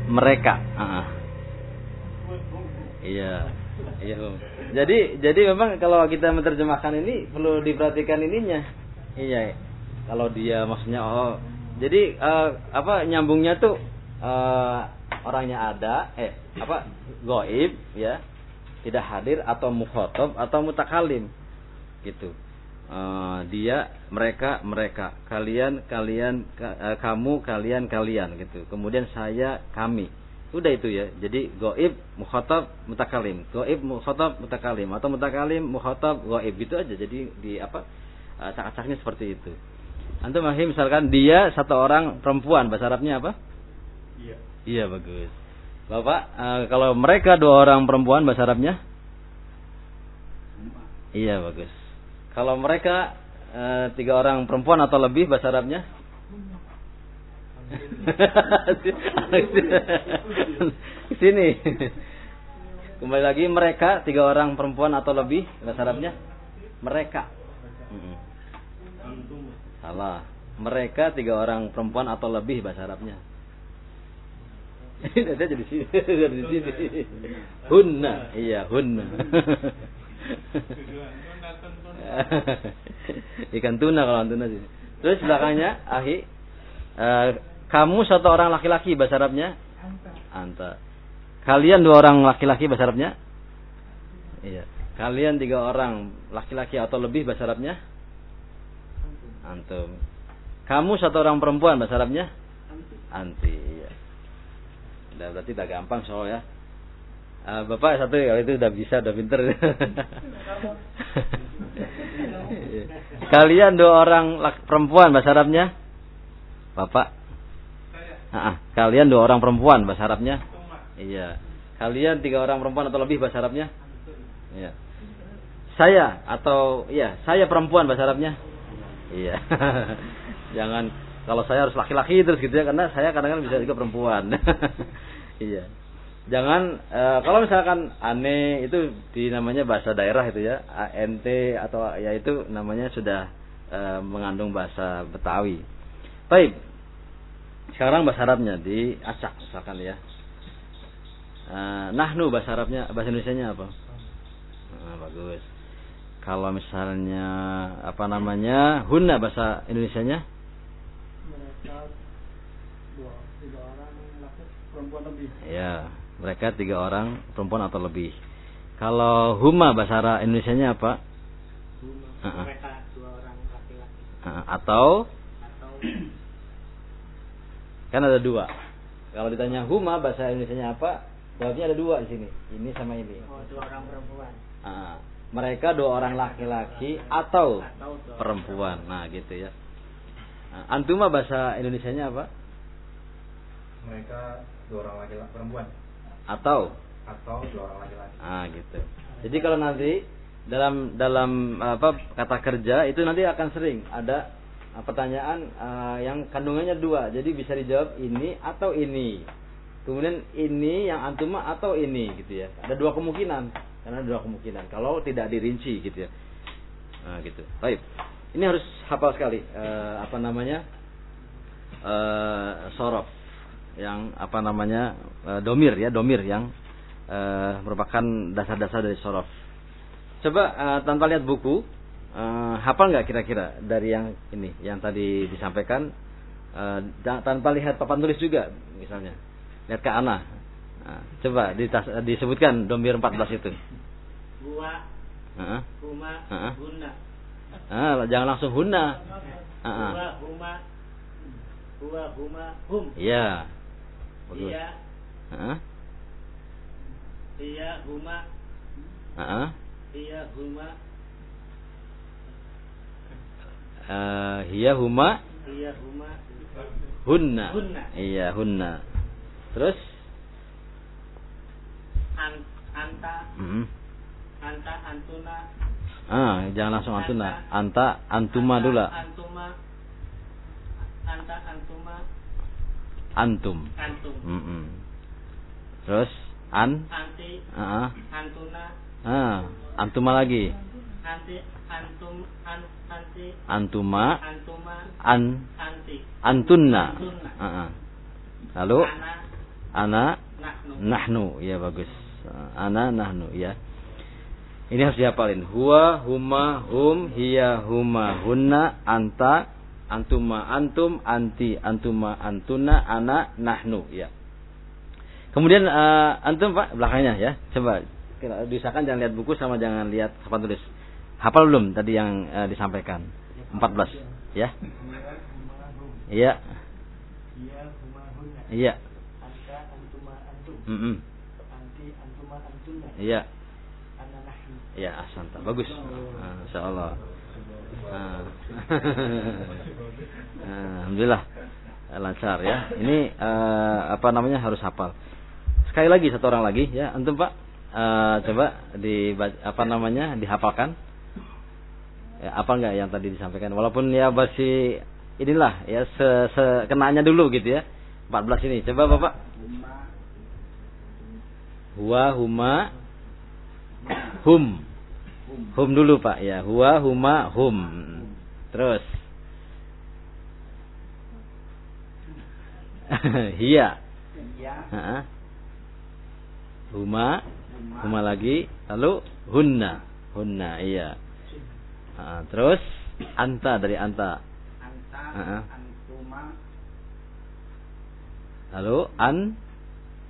Mereka. Uh. Iya. Iya. Jadi jadi memang kalau kita menerjemahkan ini perlu diperhatikan ininya. Iya. Kalau dia maksudnya oh jadi uh, apa nyambungnya tuh uh, orangnya ada eh apa goib ya tidak hadir atau mukhotob atau mutakalim gitu uh, dia mereka mereka. Kalian kalian ka, uh, kamu kalian kalian gitu. Kemudian saya kami. Udah itu ya. Jadi goib mukhotob mutakalim. Goib mukhotob mutakalim. Atau mutakalim mukhotob goib. Gitu aja. Jadi di apa uh, cak-caknya seperti itu. Antum mahim misalkan dia satu orang perempuan. Bahasa Arabnya apa? Iya. iya bagus. Bapak uh, kalau mereka dua orang perempuan bahasa Arabnya? Iya bagus kalau mereka uh, tiga orang perempuan atau lebih bahasa Arabnya? Sini. Kembali lagi mereka tiga orang perempuan atau lebih bahasa Arabnya? Mereka. Salah. Mereka tiga orang perempuan atau lebih bahasa Arabnya? Nanti aja di sini, di sini. Hunna, iya hunna. Ikan tuna kalau tuna sih. Terus belakangnya ahi eh, kamu satu orang laki-laki bahasa Arabnya anta. Kalian dua orang laki-laki bahasa Arabnya? Iya. Kalian tiga orang laki-laki atau lebih bahasa Arabnya? Antum. Kamu satu orang perempuan bahasa Arabnya? Anti. Iya. Udah berarti udah gampang soal ya. Ah, Bapak satu kalau itu udah bisa, udah pinter. Kalian dua orang perempuan bahasa Arabnya? Bapak? Ah, ah. kalian dua orang perempuan bahasa Arabnya? Iya. Kalian tiga orang perempuan atau lebih bahasa Arabnya? Iya. Saya atau iya, saya perempuan bahasa Arabnya? Iya. Jangan kalau saya harus laki-laki terus gitu ya karena saya kadang-kadang bisa juga perempuan. iya. Jangan eh, kalau misalkan aneh itu di namanya bahasa daerah itu ya, ANT atau ya itu namanya sudah eh, mengandung bahasa Betawi. Baik. Sekarang bahasa Arabnya di acak misalkan ya. Eh, nahnu bahasa Arabnya bahasa Indonesianya apa? Nah, bagus. Kalau misalnya apa namanya? Hunna bahasa Indonesianya? Mereka dua tiga orang laki perempuan lebih. Ya, mereka tiga orang perempuan atau lebih. Kalau huma bahasa Arab Indonesianya apa? Uh-uh. Mereka dua orang laki-laki Eh, Atau atau kan ada dua. Kalau ditanya huma bahasa Indonesianya apa? Jawabnya ada dua di sini. Ini sama ini. oh, dua orang perempuan Ah, mereka dua orang laki-laki atau atau perempuan. Nah, gitu ya. Antuma bahasa Indonesianya apa? mereka dua orang laki-laki perempuan Atau atau dua orang laki-laki Ah gitu. Jadi kalau nanti dalam dalam apa kata kerja itu nanti akan sering ada uh, pertanyaan uh, yang kandungannya dua. Jadi bisa dijawab ini atau ini. Kemudian ini yang antuma atau ini gitu ya. Ada dua kemungkinan. Karena ada dua kemungkinan. Kalau tidak dirinci gitu ya. Nah, gitu. Baik. Ini harus hafal sekali uh, apa namanya? uh, sorof yang apa namanya uh, domir ya domir yang eh, merupakan dasar-dasar dari sorof. Coba eh, tanpa lihat buku, eh, hafal nggak kira-kira dari yang ini, yang tadi disampaikan, da- tanpa lihat papan tulis juga, misalnya, lihat ke Ana. Nah, coba ditas- disebutkan domir 14 itu. gua Heeh. huma Heeh. guna Ah, jangan langsung huna. Ah. gua huma huma hum Iya. Bagus. iya Heeh. iya huma Heeh. iya huma Eh, hiya huma iya huma hunna. Hunna. Iya, hunna. Terus? an, anta Mm. anta antuna Ah, jangan langsung antuna. Anta, antuma dulu. antuma anta antuma Antum. antum Mm-mm. Terus an, anti ah, antuna ah, antuma lagi. anti antum an, anti Antuma, antuma an, anti antunna. Antunna. Ah, ah. Lalu ana ana, nahnu nahnu. Ya bagus. Ana, nahnu. Ya. Ini harus dihafalin. Huwa, huma, hum, hiya, huma, hunna, anta, antuma, antum, anti, antuma, antuna, ana, nahnu. Ya. Kemudian eh, antum Pak belakangnya ya. Coba diusahakan jangan lihat buku sama jangan lihat papan tulis. Hafal belum tadi yang eh, disampaikan? 14 ya. Iya. iya Iya. Iya. Ya, asanta. Bagus. Ah, Allah. Ah. Alhamdulillah lancar ya. Ini eh, apa namanya harus hafal. Sekali lagi satu orang lagi ya, antum Pak. Eh, coba di apa namanya dihafalkan. Ya, apa enggak yang tadi disampaikan? Walaupun ya masih inilah ya se, se kenanya dulu gitu ya. 14 ini. Coba Bapak. Huwa huma hum. Hum dulu Pak ya. Huwa huma hum. Terus. Hiya. iya Ha-ha. Huma. Huma lagi. Lalu hunna. Hunna iya. Ha, terus anta dari anta. anta antuma Lalu an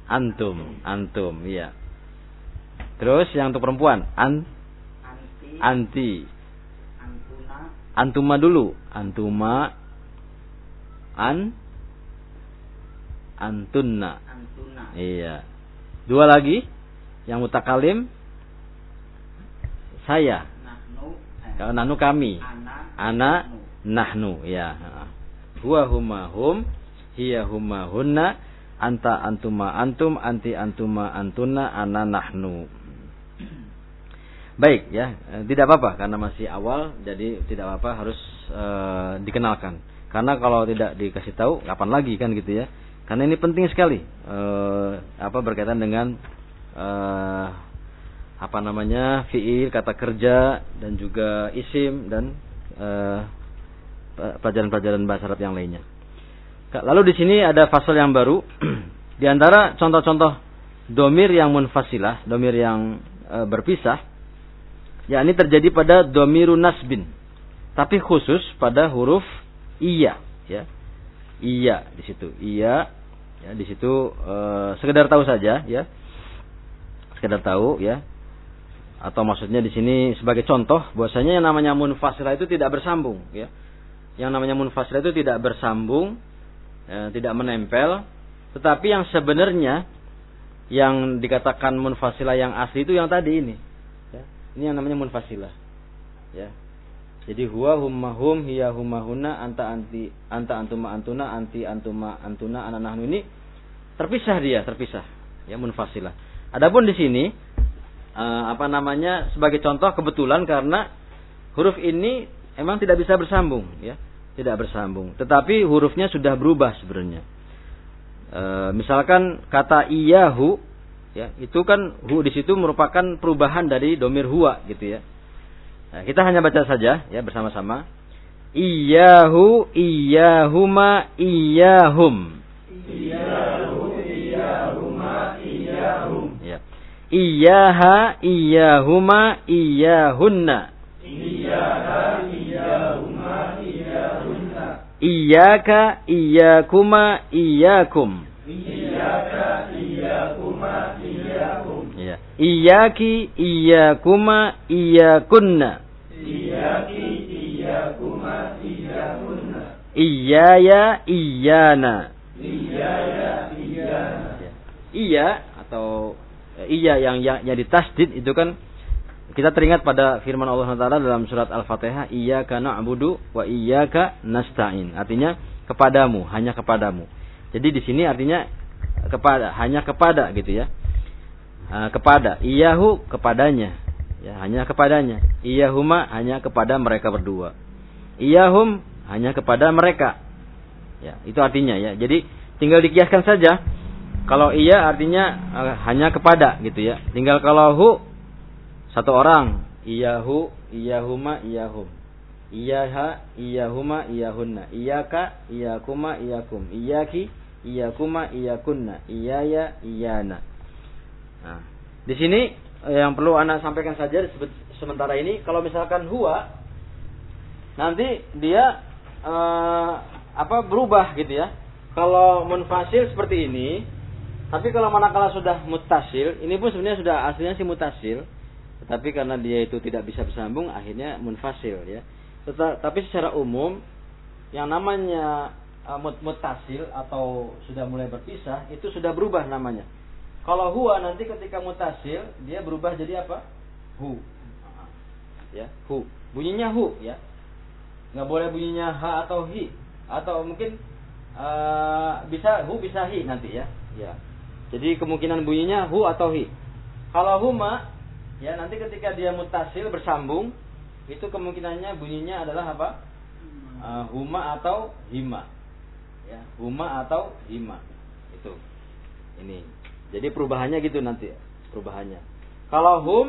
antum. Antum iya. Terus yang untuk perempuan an anti antuna Antuma dulu. Antuma an antunna. Antuna. Iya. Dua lagi yang mutakalim saya. Nahnu. eh, Kalau nahnu kami. Ana. Ana nahnu. nahnu ya. Huwa huma hum, hiya huma hunna, anta antuma antum, anti antuma antuna, ana nahnu. Baik ya, Eh, tidak apa-apa karena masih awal, jadi tidak apa-apa harus eh, dikenalkan. Karena kalau tidak dikasih tahu, kapan lagi kan gitu ya? Karena ini penting sekali, eh, apa berkaitan dengan eh, apa namanya fiil, kata kerja dan juga isim dan pelajaran-pelajaran bahasa Arab yang lainnya. Lalu di sini ada fasal yang baru. di antara contoh-contoh domir yang munfasilah, domir yang eh, berpisah, yakni terjadi pada domiru nasbin. Tapi khusus pada huruf iya, ya. Iya di situ. Iya ya di situ eh, sekedar tahu saja ya. Sekedar tahu ya. Atau maksudnya di sini sebagai contoh bahwasanya yang namanya munfasilah itu tidak bersambung ya. Yang namanya munfasilah itu tidak bersambung, eh, tidak menempel, tetapi yang sebenarnya yang dikatakan munfasilah yang asli itu yang tadi ini. Ini yang namanya munfasilah. Ya. Jadi huwa humma hum hiya humma hunna anta anti anta antuma antuna anti antuma antuna ana nahnu ini terpisah dia, terpisah. Ya munfasilah. Adapun di sini eh, apa namanya sebagai contoh kebetulan karena huruf ini emang tidak bisa bersambung ya, tidak bersambung. Tetapi hurufnya sudah berubah sebenarnya. Eh, misalkan kata iyahu ya, itu kan hu di situ merupakan perubahan dari domir huwa gitu ya. Nah, kita hanya baca saja ya bersama-sama. Iyahu, iyahuma, iyahum. Iyahu, iyahuma, iyahum. Ya. Iyaha, iyahuma, iyahunna. Iyaha, iyahuma, iyahunna. Iyaka, iyakuma, iyakum. Iyaka, iyakuma, iyakum. Ya. Iyaki, iyakuma, iyakunna. Iyaya, iyana. Iyaya, iyana. Iya atau eh, iya yang yang, yang ditasdid itu kan kita teringat pada firman Allah Taala dalam surat Al-Fatihah, Iyyaka na'budu wa iyyaka nasta'in. Artinya kepadamu, hanya kepadamu. Jadi di sini artinya kepada, hanya kepada gitu ya. Kepada, iyahu kepadanya. Ya, hanya kepadanya. Iyahuma hanya kepada mereka berdua. Iyahum hanya kepada mereka. Ya, itu artinya ya. Jadi tinggal dikiaskan saja. Kalau iya artinya eh, hanya kepada gitu ya. Tinggal kalau hu satu orang. Iyahu, iyahuma, iyahum. Iyaha, iyahuma, iyahunna. Iyaka, iyakuma, iyakum. Iyaki, iyakuma, iyakunna. Iyaya, iyana. Nah, di sini eh, yang perlu anak sampaikan saja sementara ini kalau misalkan huwa nanti dia eh, apa berubah gitu ya. Kalau munfasil seperti ini, tapi kalau manakala sudah mutasil, ini pun sebenarnya sudah aslinya sih mutasil, tetapi karena dia itu tidak bisa bersambung, akhirnya munfasil ya. Teta- Tapi secara umum, yang namanya mut- mutasil atau sudah mulai berpisah, itu sudah berubah namanya. Kalau huwa nanti ketika mutasil, dia berubah jadi apa? Hu. Ya, hu. Bunyinya hu ya. Nggak boleh bunyinya ha atau hi atau mungkin eh, bisa hu bisa hi nanti ya. Ya. Jadi kemungkinan bunyinya hu atau hi. Kalau huma ya nanti ketika dia mutasil bersambung itu kemungkinannya bunyinya adalah apa? Eh, huma atau hima. Ya, huma atau hima. Itu. Ini. Jadi perubahannya gitu nanti perubahannya. Kalau hum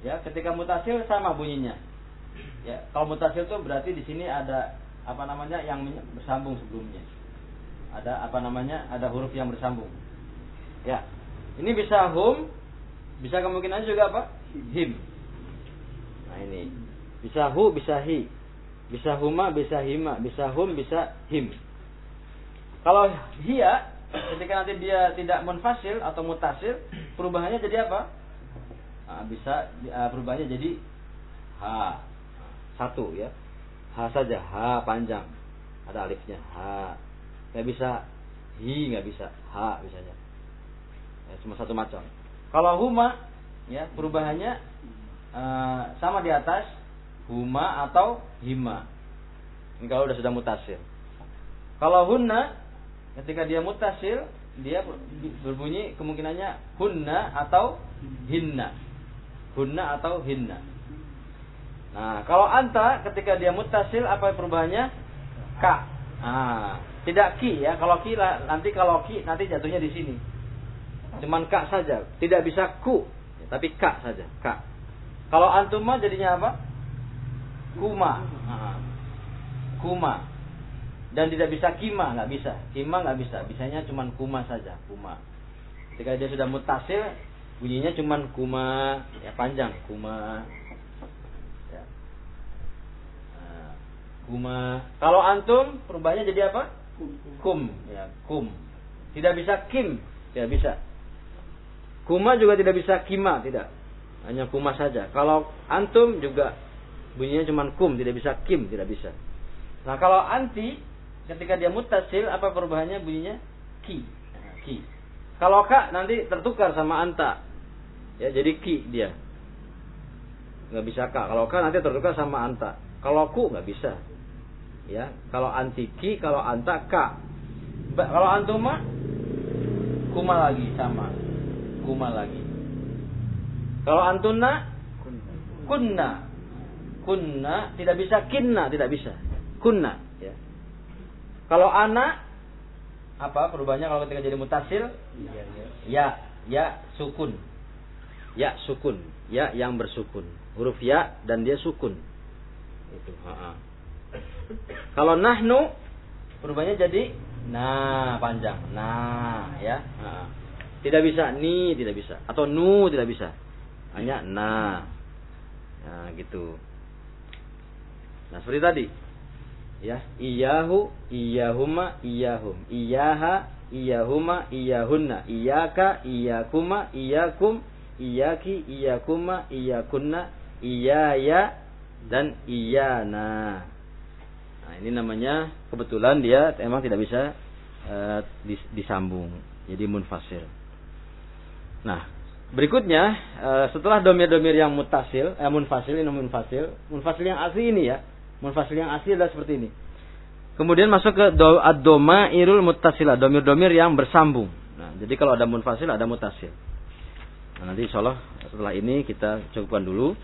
ya ketika mutasil sama bunyinya. Ya, kalau mutasil itu berarti di sini ada apa namanya yang bersambung sebelumnya. Ada apa namanya? Ada huruf yang bersambung. Ya. Ini bisa hum, bisa kemungkinan juga apa? Him. Nah, ini. Bisa hu, bisa hi. Bisa huma, bisa hima, bisa hum, bisa him. Kalau hiya ketika nanti dia tidak munfasil atau mutasil, perubahannya jadi apa? Nah, bisa uh, perubahannya jadi ha satu ya ha saja ha panjang ada alifnya ha nggak bisa hi nggak bisa, ha bisanya. Ya, cuma satu macam. Kalau huma, ya perubahannya uh, sama di atas huma atau hima. Ini kalau sudah sudah mutasil. Kalau hunna, ketika dia mutasil, dia berbunyi kemungkinannya hunna atau hinna. Hunna atau hinna. Nah, kalau anta ketika dia mutasil apa perubahannya? Ka. Nah, tidak ki ya. Kalau ki nanti kalau ki nanti jatuhnya di sini. Cuman ka saja, tidak bisa ku, tapi ka saja, ka. Kalau antuma jadinya apa? Kuma. Nah, kuma dan tidak bisa kima nggak bisa. Kima nggak bisa. Bisanya cuma kuma saja kuma. Ketika dia sudah mutasil bunyinya cuma kuma ya panjang kuma. Ya. Nah, kuma. Kalau antum perubahannya jadi apa? Kum. Ya kum. Tidak bisa kim tidak bisa. Kuma juga tidak bisa kima tidak. Hanya kuma saja. Kalau antum juga bunyinya cuma kum tidak bisa kim tidak bisa. Nah kalau anti ketika dia mutasil apa perubahannya bunyinya ki. Nah, ki. Kalau ka nanti tertukar sama anta. Ya jadi ki dia. Nggak bisa ka. Kalau ka nanti tertukar sama anta. Kalau ku nggak bisa. Ya, kalau anti ki, kalau anta ka. Ba kalau antuma kuma lagi sama. Kuma lagi. Kalau antuna kunna. Kunna tidak bisa kinna, tidak bisa kunna. Kalau anak apa perubahannya kalau ketika jadi mutasil? Ya, ya, ya, sukun. Ya sukun, ya yang bersukun. Huruf ya dan dia sukun. Itu. Ha -ha. Kalau nahnu perubahannya jadi nah panjang. Nah, ya. Ha -ha. Tidak bisa ni, tidak bisa. Atau nu tidak bisa. Hanya nah. Nah, gitu. Nah, seperti tadi ya iyahu iyahuma iyahum. Iyaha iyahuma iyahunna. Iyaka iyakuma iyakum. Iyaki iyakuma iyakunna. Iyaya dan iyana. Nah ini namanya kebetulan dia emang tidak bisa uh, disambung. Jadi munfasil nah berikutnya uh, setelah domir-domir yang mutasil eh, munfasil ini munfasil. Munfasil yang asli ini ya Munfasil yang asli adalah seperti ini. Kemudian masuk ke do, ad-doma irul mutasila, domir-domir yang bersambung. Nah, jadi kalau ada munfasil ada mutasil. Nah, nanti insya Allah setelah ini kita cukupkan dulu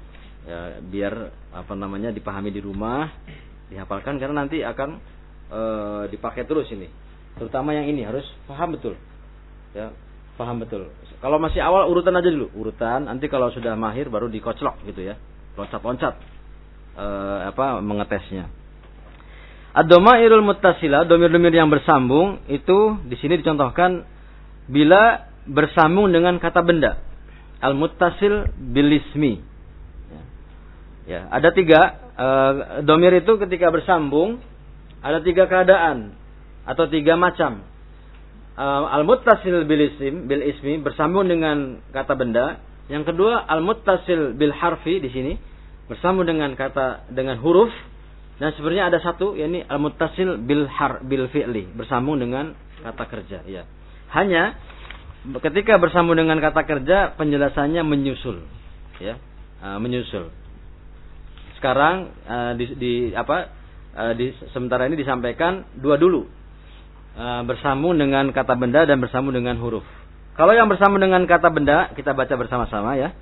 ya, biar apa namanya dipahami di rumah, dihafalkan karena nanti akan e, dipakai terus ini. Terutama yang ini harus paham betul. Ya, paham betul. Kalau masih awal urutan aja dulu, urutan. Nanti kalau sudah mahir baru dikoclok gitu ya, loncat-loncat uh, apa mengetesnya. Ad-dhamairul muttasila, domir-domir yang bersambung itu di sini dicontohkan bila bersambung dengan kata benda. Al-muttasil bilismi. Ya. ada tiga uh, domir itu ketika bersambung ada tiga keadaan atau tiga macam. Uh, al-muttasil bil bil ismi bersambung dengan kata benda. Yang kedua al-muttasil bil harfi di sini bersambung dengan kata dengan huruf dan sebenarnya ada satu yakni al-muttasil bil har bil fi'li bersambung dengan kata kerja ya. Hanya ketika bersambung dengan kata kerja penjelasannya menyusul ya. Uh, menyusul. Sekarang uh, di, di apa uh, di sementara ini disampaikan dua dulu. Bersambung dengan kata benda dan bersambung dengan huruf. Kalau yang bersambung dengan kata benda kita baca bersama-sama ya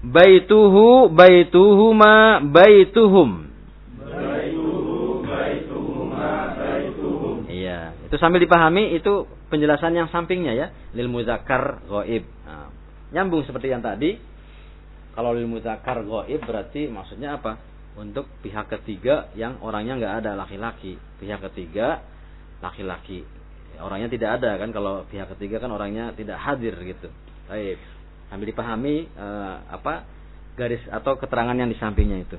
baituhu baituhuma baituhum. Baituhu baituhuma baituhum iya itu sambil dipahami itu penjelasan yang sampingnya ya. Lil muzakkar ghaib. Nah, nyambung seperti yang tadi. Kalau lil muzakkar ghaib berarti maksudnya apa? Untuk pihak ketiga yang orangnya nggak ada laki-laki. Pihak ketiga laki-laki. Orangnya tidak ada kan? Kalau pihak ketiga kan orangnya tidak hadir gitu. Baik sambil dipahami uh, apa garis atau keterangan yang di sampingnya itu.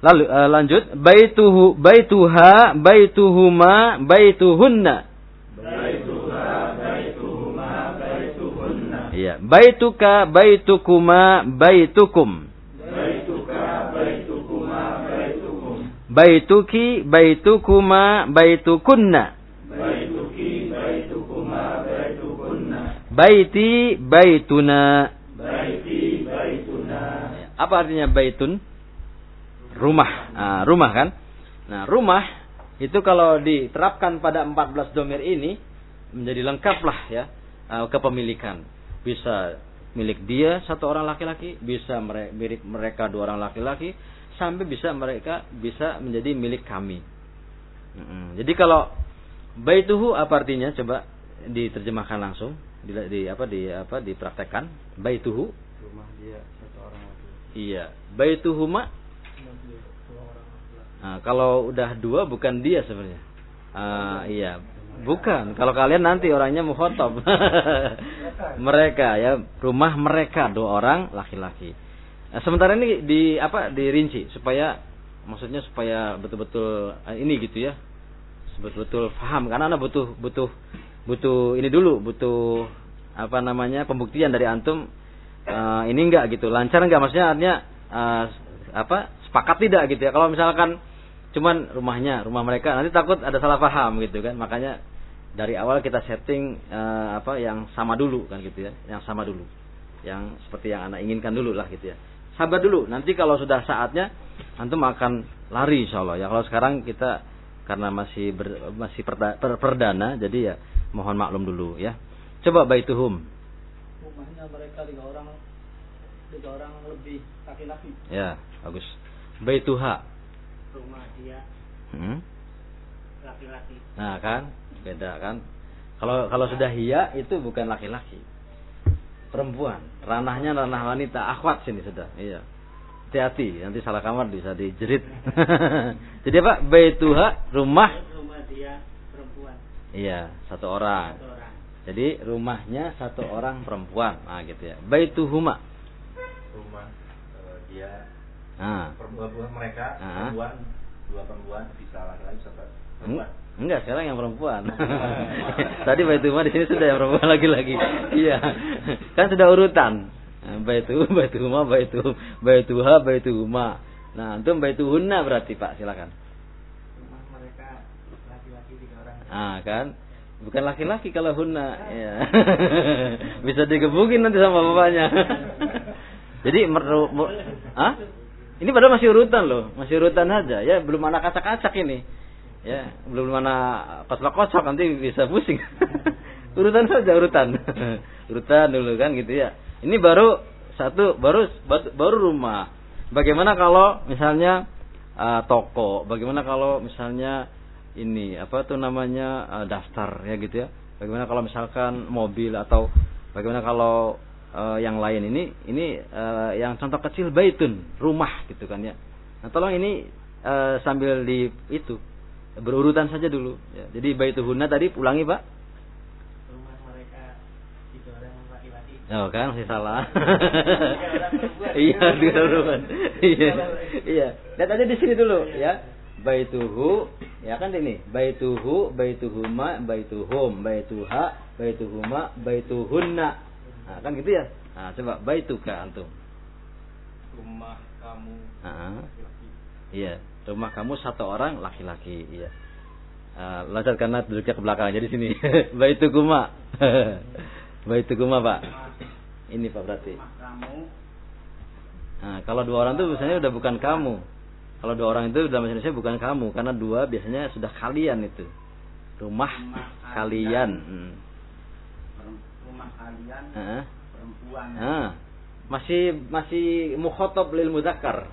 Lalu uh, lanjut baituhu baituha baituhuma baituhunna. Baituha baituhuma baituhunna. Iya, baituka baitukuma baitukum. Baituka baitukuma baitukum. Baituki baitukuma baitukunna. Baitukum Baiti baituna. Baiti baituna. Apa artinya baitun? Rumah. Nah, rumah kan? Nah, rumah itu kalau diterapkan pada 14 domir ini menjadi lengkap lah ya uh, kepemilikan. Bisa milik dia satu orang laki-laki, bisa milik mereka dua orang laki-laki, sampai bisa mereka bisa menjadi milik kami. Jadi kalau baituhu apa artinya? Coba diterjemahkan langsung, di, di apa di apa dipraktekkan. Baituhu rumah dia satu orang laki. Iya, baituhuma. Nah, kalau udah dua bukan dia sebenarnya. Uh, iya, bukan. Kalau kalian nanti orangnya mukhotob. mereka ya, rumah mereka dua orang laki-laki. Nah, sementara ini di apa dirinci supaya maksudnya supaya betul-betul uh, ini gitu ya. Betul-betul paham karena anak butuh butuh butuh ini dulu, butuh apa namanya pembuktian dari antum uh, ini enggak gitu. Lancar enggak? Maksudnya artinya uh, apa sepakat tidak gitu ya. Kalau misalkan cuman rumahnya rumah mereka nanti takut ada salah paham gitu kan? Makanya dari awal kita setting uh, apa yang sama dulu kan gitu ya? Yang sama dulu. Yang seperti yang anak inginkan dulu lah gitu ya. Sabar dulu. Nanti kalau sudah saatnya antum akan lari insya Allah. Ya kalau sekarang kita karena masih ber, masih perda, per, perdana jadi ya mohon maklum dulu ya coba baituhum rumahnya mereka tiga orang tiga orang lebih laki-laki ya bagus baituha rumah dia hmm? laki-laki. Nah kan, beda kan. Kalau kalau sudah hia itu bukan laki-laki, perempuan. Ranahnya ranah wanita, akhwat sini sudah. Iya. Hati-hati, nanti salah kamar bisa dijerit. Jadi apa? Baituha, rumah. Rumah dia. Iya, satu orang. Satu orang. Jadi rumahnya satu orang perempuan. Nah gitu ya. Baituhuma. Rumah uh, dia Nah. Perempuan mereka nah. perempuan dua perempuan bisa laki-laki satu perempuan. Enggak, sekarang yang perempuan. Tadi Baitulmah di sini sudah yang perempuan lagi-lagi. iya. Kan sudah urutan. Baitu, Baitulmah, Baitu, Baituha, Baituhuma. Nah, antum Baituhunna berarti Pak, silakan. Rumah mereka laki-laki tiga orang. Ah, kan? Bukan laki-laki kalau hunna, ya. Bisa digebukin nanti sama bapaknya. Jadi meru, ah? Ini padahal masih urutan loh, masih urutan aja ya, belum mana kacak-kacak ini. Ya, belum mana kocok-kocok nanti bisa pusing. urutan saja urutan. urutan dulu kan gitu ya. Ini baru satu baru baru rumah. Bagaimana kalau misalnya uh, toko, bagaimana kalau misalnya ini apa tuh namanya uh, daftar ya gitu ya. Bagaimana kalau misalkan mobil atau bagaimana kalau uh, yang lain ini ini uh, yang contoh kecil baitun rumah gitu kan ya. Nah tolong ini uh, sambil di itu berurutan saja dulu ya. jadi baituhuna tadi ulangi pak. Rumah mereka itu orang laki-laki oh kan masih salah. Iya dua perempuan. Iya. Iya. Lihat aja di sini dulu ya baituhu ya kan ini baituhu baituhuma baituhum baituha baituhuma baituhunna Nah, kan gitu ya. Nah, coba baituka antum. Rumah kamu. Iya, rumah kamu satu orang laki-laki, iya. Uh, loncat karena duduknya ke belakang jadi sini. Baitukuma. Baitukuma, Pak. Ini Pak berarti. Kamu. Nah, kalau dua orang itu biasanya udah bukan kamu. Kalau dua orang itu dalam bahasa Indonesia bukan kamu karena dua biasanya sudah kalian itu. Rumah, rumah kalian. Hmm rumah kalian uh. perempuan. Uh. Masih masih mukhotob lil muzakkar.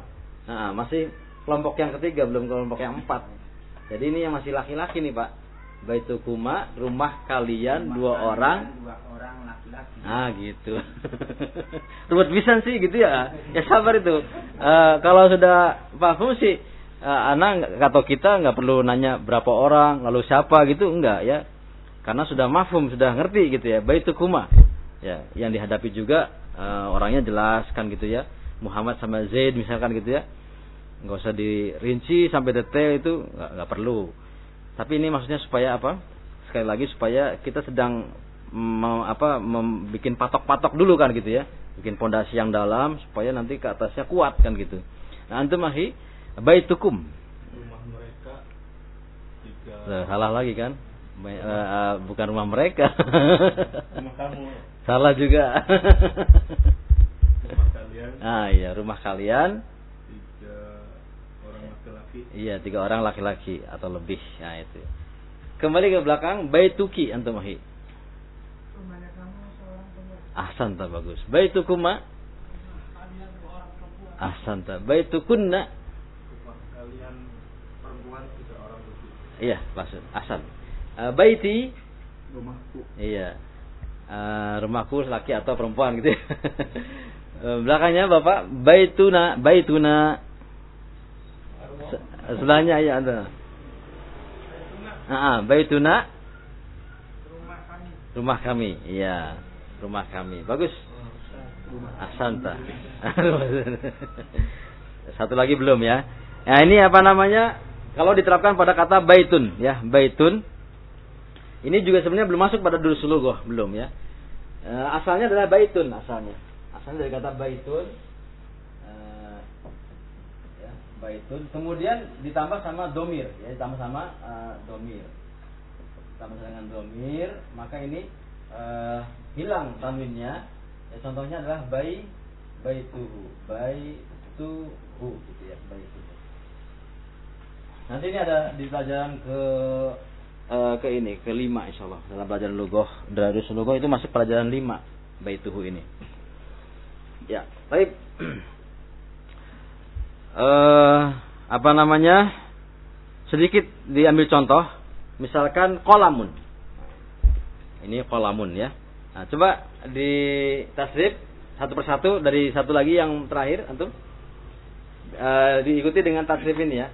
Nah, masih kelompok yang ketiga belum kelompok yang empat. Jadi ini yang masih laki-laki nih Pak. Baitukuma rumah kalian rumah dua kalian, orang. Dua orang laki-laki. Ah gitu. Ruwet bisa sih gitu ya. Ya sabar itu. Uh, kalau sudah paham sih uh, anak atau kita nggak perlu nanya berapa orang lalu siapa gitu enggak ya karena sudah mafhum, sudah ngerti gitu ya. Baitukuma. Ya, yang dihadapi juga uh, orangnya jelas kan gitu ya. Muhammad sama Zaid misalkan gitu ya. Nggak usah dirinci sampai detail itu nggak, nggak perlu. Tapi ini maksudnya supaya apa? Sekali lagi supaya kita sedang mem, apa membuat patok-patok dulu kan gitu ya. Bikin pondasi yang dalam supaya nanti ke atasnya kuat kan gitu. Nah, antum baitukum. Rumah mereka. Nah, salah lagi kan? Eh, eh, bukan rumah mereka. Rumah kamu. Salah juga. Rumah kalian ah iya, rumah kalian. Iya tiga orang laki-laki atau lebih. Nah itu. Kembali ke belakang, baituki antum perempuan. Ahsanta bagus. Baitukuma Kalian dua orang perempuan. ahsanta. Baitukunna kalian perempuan tiga orang lebih. iya, maksud ahsan. Eh, baiti Rumahku. Iya. Eh, rumahku laki atau perempuan gitu. ya. Eh, Belakangnya Bapak baituna, baituna. Se- Sebelahnya ya ada. Ah, ah, baituna Rumah kami. rumah kami. Iya, rumah kami. Bagus. Asanta. Satu lagi belum ya. Nah, ini apa namanya? Kalau diterapkan pada kata baitun ya, baitun. Ini juga sebenarnya belum masuk pada dulu sulugoh, belum ya. Eh, asalnya adalah baitun asalnya. Asalnya dari kata baitun. Baitun. Kemudian ditambah sama domir, ya ditambah sama eh, domir. Ditambah dengan domir, maka ini eh, hilang tanwinnya. Ya, contohnya adalah bai baituhu, baituhu gitu ya, baituhu. Nanti ini ada di pelajaran ke eh, ke ini kelima insya Allah dalam pelajaran lugoh Darus lugoh itu masuk pelajaran lima baituhu ini. Ya, baik. eh apa namanya? Sedikit diambil contoh, misalkan kolamun. Ini kolamun ya. Nah, coba di tasrif satu persatu dari satu lagi yang terakhir antum. Eh, diikuti dengan tasrif ini ya.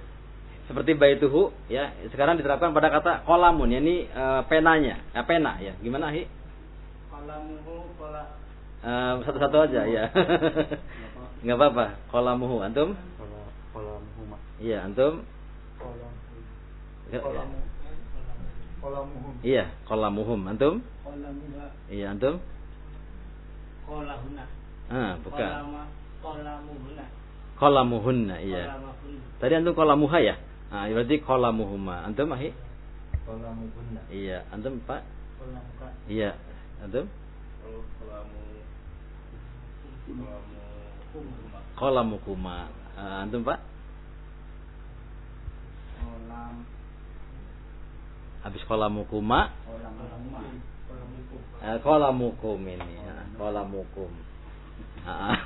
Seperti baituhu ya. Sekarang diterapkan pada kata kolamun ya ini eh, penanya, eh, pena ya. Gimana hi? Kalamuhu kola Eh, satu-satu aja ya. Nggak apa-apa. Kolamuhu antum? Iya, antum? kolamu. Ya, ya. Kolamuhum. Iya, kolamuhum antum? Kolamuha. Iya, antum? Kolahuna. Ah, bukan. Kolamuhuna. Kolamuhunna, iya. Kolamahunna. Tadi antum kolamuha ya? Ah, berarti kolamuhuma. Antum ahi? Kolamuhunna. Iya, antum Pak? Kolamuka. Iya, antum? Kalau kolamu kolamu rumah. Kolamukuma. Ah, antum Pak? Kolam. Habis kolamukuma, Kolamuma. Kolamuku. eh, kolamukum ini. Ah, kolamukum. Ah,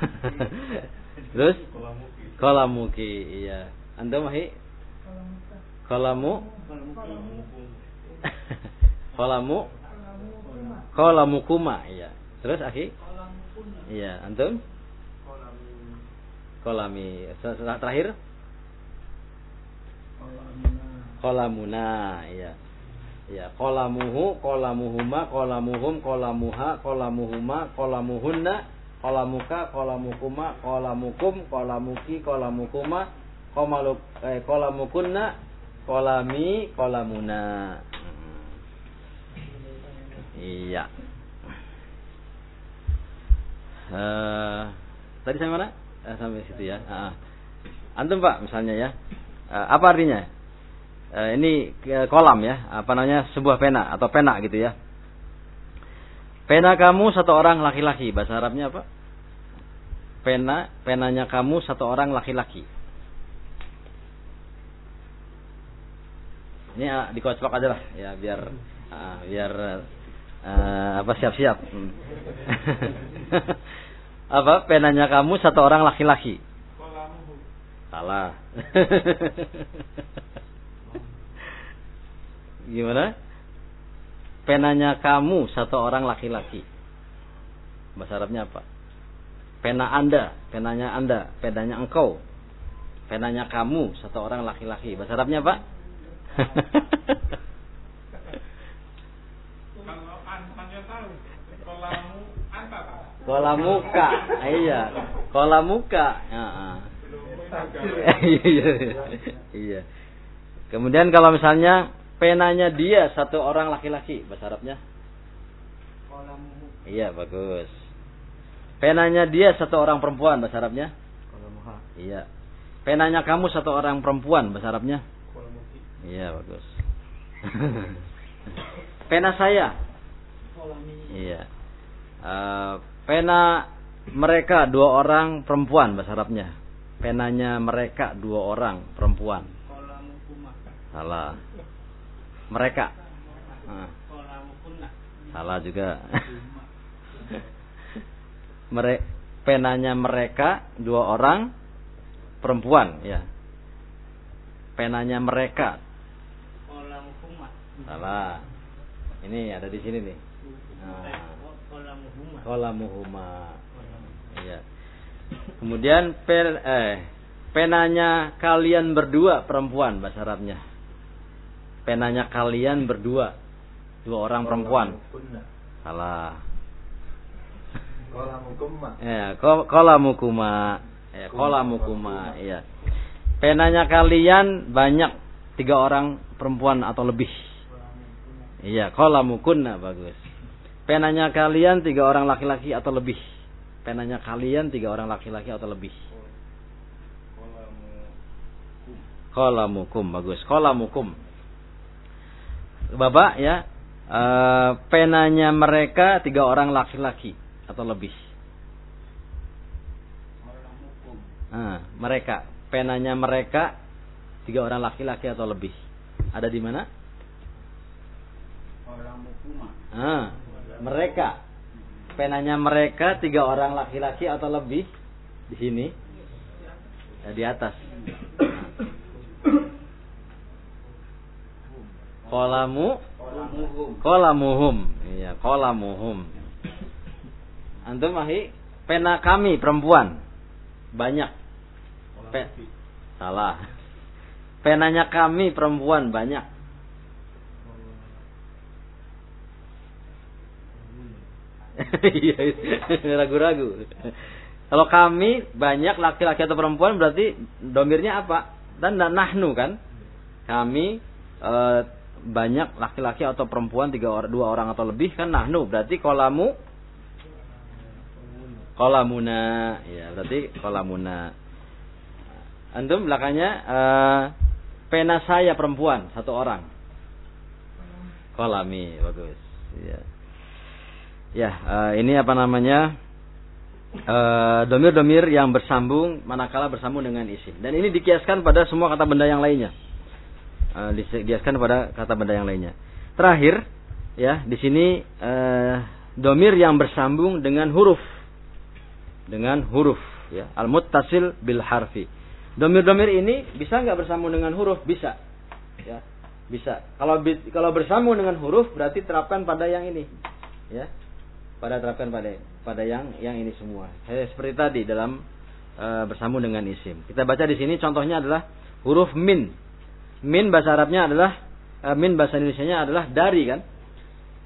Terus? Kolamuki. Kolamuki, iya. Antum ahi? Kolamuka. Kolamu? Kolamu? Kolamukuma. Iya. Terus akhi? Iya, antum? Kolami. Terakhir? Kolamuna. Iya. Iya, kolamuhu, kolamuhuma, kolamuhum, kolamuha, kolamuhuma, kolamuhunna, kolamuka, kolamukuma, kolamukum, kolamuki, kolamukuma, komaluk, eh, kolamukunna, kolami, kolamuna. Iya. Eh, tadi sampai mana? Eh, sampai situ ya. Ah. Antum Pak misalnya ya. Eh, apa artinya? Eh, ini eh, kolam ya, apa namanya sebuah pena atau pena gitu ya. Pena kamu satu orang laki-laki, bahasa Arabnya apa? Pena, penanya kamu satu orang laki-laki. Ini ah, dikocok aja lah, ya biar ah, biar eh, apa siap-siap. Apa penanya kamu satu orang laki-laki? Salah. Gimana? Penanya kamu satu orang laki-laki. Bahasa Arabnya apa? Pena Anda, penanya Anda, penanya engkau. Penanya kamu satu orang laki-laki. Bahasa Arabnya apa? Kolamuka. Iya. Kolamuka. Ya. Iya. Iya. Kemudian kalau misalnya penanya dia satu orang laki-laki, bahasa Arabnya? Iya, bagus. Penanya dia satu orang perempuan, bahasa Arabnya? Iya. Penanya kamu satu orang perempuan, bahasa Arabnya? Iya, bagus. Pena saya. Iya. Eh, pena mereka dua orang perempuan bahasa Arabnya. Penanya mereka dua orang perempuan. Salah. Mereka. Ah, kunna. salah juga. Mere penanya mereka dua orang perempuan, ya. Penanya mereka. Salah. Ini ada di sini nih. Huma. Kolamuhuma. Iya. Kemudian pen, eh, penanya kalian berdua perempuan bahasa Arabnya. Penanya kalian berdua. Dua orang perempuan. Salah. Kolamu kumma. Ya, ko- kolamukuma. Ya, kolamukuma, iya. Penanya kalian banyak tiga orang perempuan atau lebih. Iya, kolamukunna bagus. Penanya kalian tiga orang laki-laki atau lebih. Penanya kalian tiga orang laki-laki atau lebih. Kolamu Kolamukum bagus. Kolamukum. Bapak ya, eh, penanya mereka tiga orang laki-laki atau lebih. Nah, mereka penanya mereka tiga orang laki-laki atau lebih. Ada di mana? Ah, mereka penanya mereka tiga orang laki-laki atau lebih di sini? Ya, di atas. Kolamu? Kolamu hum. kolamuhum. Iya kolamuhum. Antum mahi? Pena kami perempuan. Banyak. Pe- salah. Penanya kami perempuan. Banyak ragu-ragu. Kalau kami banyak laki-laki atau perempuan berarti domirnya apa? Dan na- nahnu kan? Kami eh, banyak laki-laki atau perempuan tiga orang, dua orang atau lebih kan nahnu. Berarti kolamu? Kolamuna. Ya berarti kolamuna. Antum belakangnya eh, pena saya perempuan satu orang. Kolami bagus. Ya Ya, eh, ini apa namanya? eh, domir-domir yang bersambung manakala bersambung dengan isim. Dan ini dikiaskan pada semua kata benda yang lainnya. Eh, dikiaskan pada kata benda yang lainnya. Terakhir, ya, di sini eh, domir yang bersambung dengan huruf. Dengan huruf, ya. Al-muttasil bil harfi. Domir-domir ini bisa nggak bersambung dengan huruf? Bisa. Ya, bisa. Kalau kalau bersambung dengan huruf berarti terapkan pada yang ini. Ya pada terapkan pada pada yang yang ini semua. Seperti tadi dalam eh, bersambung dengan isim. Kita baca di sini contohnya adalah huruf min. Min bahasa Arabnya adalah eh, min bahasa Indonesianya adalah dari kan?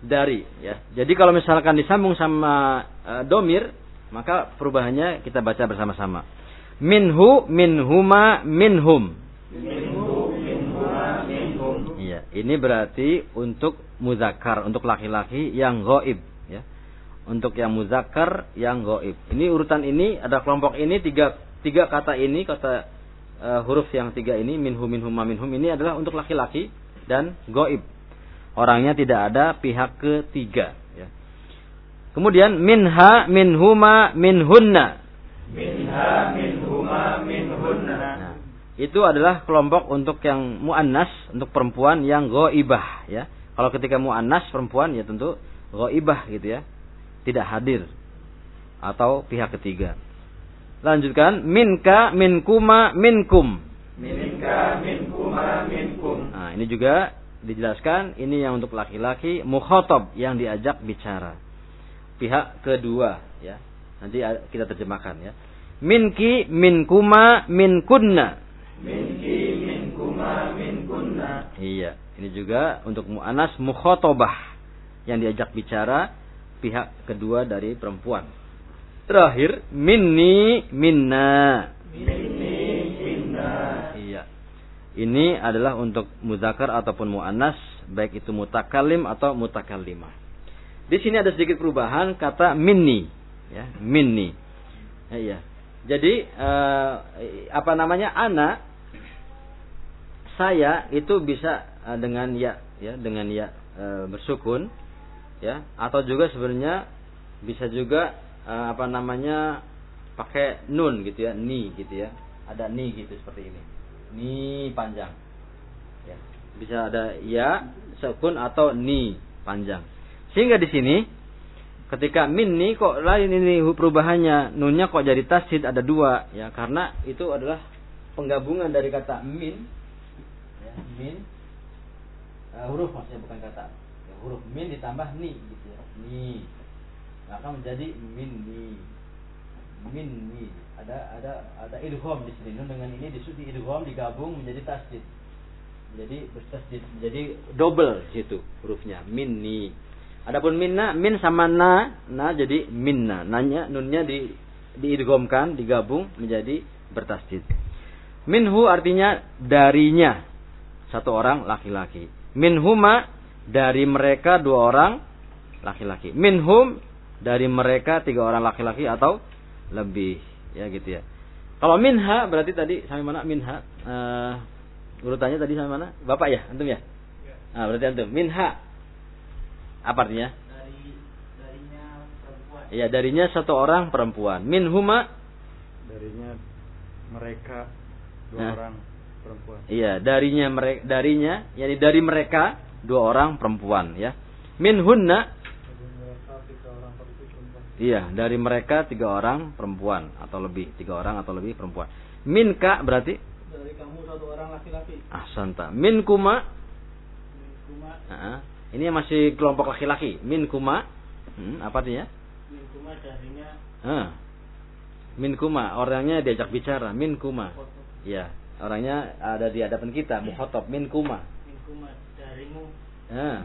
Dari ya. Jadi kalau misalkan disambung sama eh, domir, maka perubahannya kita baca bersama-sama. Minhu, minhuma, minhum. Iya, ini berarti untuk muzakkar, untuk laki-laki yang goib. Untuk yang muzakkar, yang goib. Ini urutan ini ada kelompok ini tiga tiga kata ini kata eh, huruf yang tiga ini minhum minhum ma minhum ini adalah untuk laki-laki dan goib. Orangnya tidak ada pihak ketiga. Ya. Kemudian minha minhuma minhunna. Nah, itu adalah kelompok untuk yang muannas untuk perempuan yang goibah ya. Kalau ketika muannas perempuan ya tentu goibah gitu ya, tidak hadir atau pihak ketiga. Lanjutkan minka minkuma minkum. Minka minkuma minkum. Nah, ini juga dijelaskan ini yang untuk laki-laki mukhotob yang diajak bicara. Pihak kedua ya. Nanti kita terjemahkan ya. Minki minkuma minkunna. Minki minkuma minkunna. Iya, ini juga untuk mu'anas mukhotobah yang diajak bicara pihak kedua dari perempuan. Terakhir, minni minna. Minni minna. Iya. Ini adalah untuk muzakar ataupun mu'anas, baik itu mutakalim atau mutakallimah. Di sini ada sedikit perubahan kata minni, ya, minni. Ya, iya. Jadi eh, apa namanya ana saya itu bisa eh, dengan ya ya dengan ya e, bersukun ya atau juga sebenarnya bisa juga e, apa namanya pakai nun gitu ya ni gitu ya. Ada ni gitu seperti ini. Ni panjang. Ya bisa ada ya sukun atau ni panjang. Sehingga di sini ketika min nih kok lain ini perubahannya nunnya kok jadi tasjid ada dua. Ya karena itu adalah penggabungan dari kata min. Ya, min uh, huruf maksudnya bukan kata huruf min ditambah ni gitu ya. Ni. Maka menjadi min ni. Min ni. Ada ada ada idgham di sini. Nun dengan ini disuti idgham digabung menjadi tasjid. Jadi bertasjid. Jadi double situ hurufnya. Min ni. Adapun minna, min sama na, na jadi minna. Nanya, nunnya di diidgomkan, digabung menjadi bertasjid. Minhu artinya darinya. Satu orang laki-laki. Minhuma dari mereka dua orang laki-laki. Minhum dari mereka tiga orang laki-laki atau lebih ya gitu ya. Kalau minha berarti tadi sampai mana minha? Uh, urutannya tadi sampai mana? Bapak ya, antum ya? Nah, berarti antum. Minha apa artinya? Dari darinya perempuan. Iya, darinya satu orang perempuan. Min huma darinya mereka dua nah. orang perempuan. Iya, darinya mereka darinya yakni dari mereka dua orang perempuan ya. Min hunna Iya, dari mereka tiga orang perempuan atau lebih, tiga orang atau lebih perempuan. Min ka berarti? Dari kamu satu orang laki-laki. Ahsanta. Min kuma? Min kuma. Uh ini masih kelompok laki-laki. Min kuma. Hmm, apa artinya? Min kuma darinya. Ah. Min kuma, orangnya diajak bicara. Min kuma. Ya, orangnya ada di hadapan kita. Mukhotob. Min kuma. Min kuma darimu. Ah.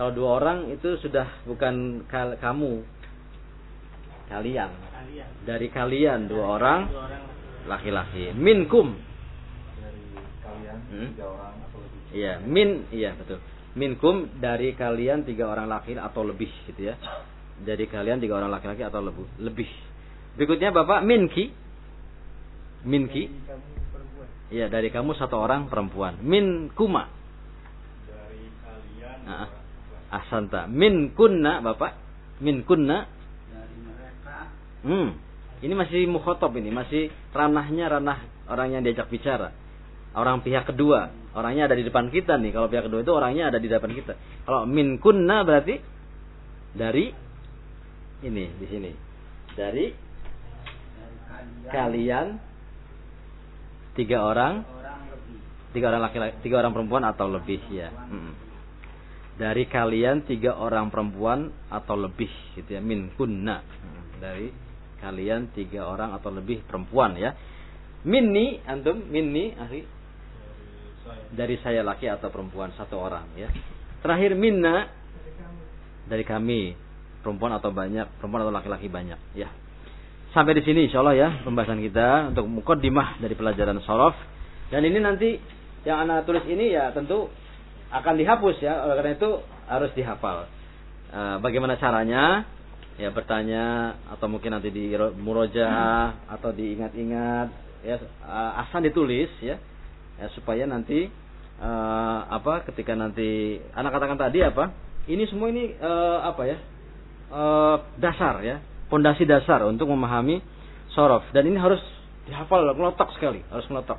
Kalau dua orang itu sudah bukan kal kamu. Kalian. Kalian. Dari kalian dua orang laki-laki. Minkum. Dari kalian hmm? tiga orang atau lebih. Iya, min, iya betul minkum dari kalian tiga orang laki atau lebih gitu ya. Dari kalian tiga orang laki-laki atau lebih. Lebih. Berikutnya Bapak minki. Minki. Iya, dari kamu satu orang perempuan. Min kuma. Dari kalian. Asanta. Min kunna, Bapak. Min kunna. Dari mereka. Hmm. Ini masih mukhotob ini, masih ranahnya ranah orang yang diajak bicara. Orang pihak kedua Orangnya ada di depan kita nih. Kalau pihak kedua itu orangnya ada di depan kita. Kalau min kunna berarti dari ini di sini. Dari kalian, tiga orang, tiga orang laki-laki, tiga orang perempuan atau lebih ya. Hmm. Dari kalian tiga orang perempuan atau lebih gitu ya. Min kunna. Dari kalian tiga orang atau lebih perempuan ya. Minni antum minni ahli dari saya laki atau perempuan satu orang ya. Terakhir minna dari kami perempuan atau banyak perempuan atau laki-laki banyak ya. Sampai di sini insyaallah ya pembahasan kita untuk mukaddimah dari pelajaran sorof dan ini nanti yang anak tulis ini ya tentu akan dihapus ya. Oleh karena itu harus dihafal. E, bagaimana caranya? Ya bertanya atau mungkin nanti di murojaah atau diingat-ingat. Ya asal ditulis ya. Ya, supaya nanti uh, apa ketika nanti anak katakan tadi apa? Ini semua ini uh, apa ya? Uh, dasar ya. Pondasi dasar untuk memahami sorof. Dan ini harus dihafal meletak sekali. Harus meletak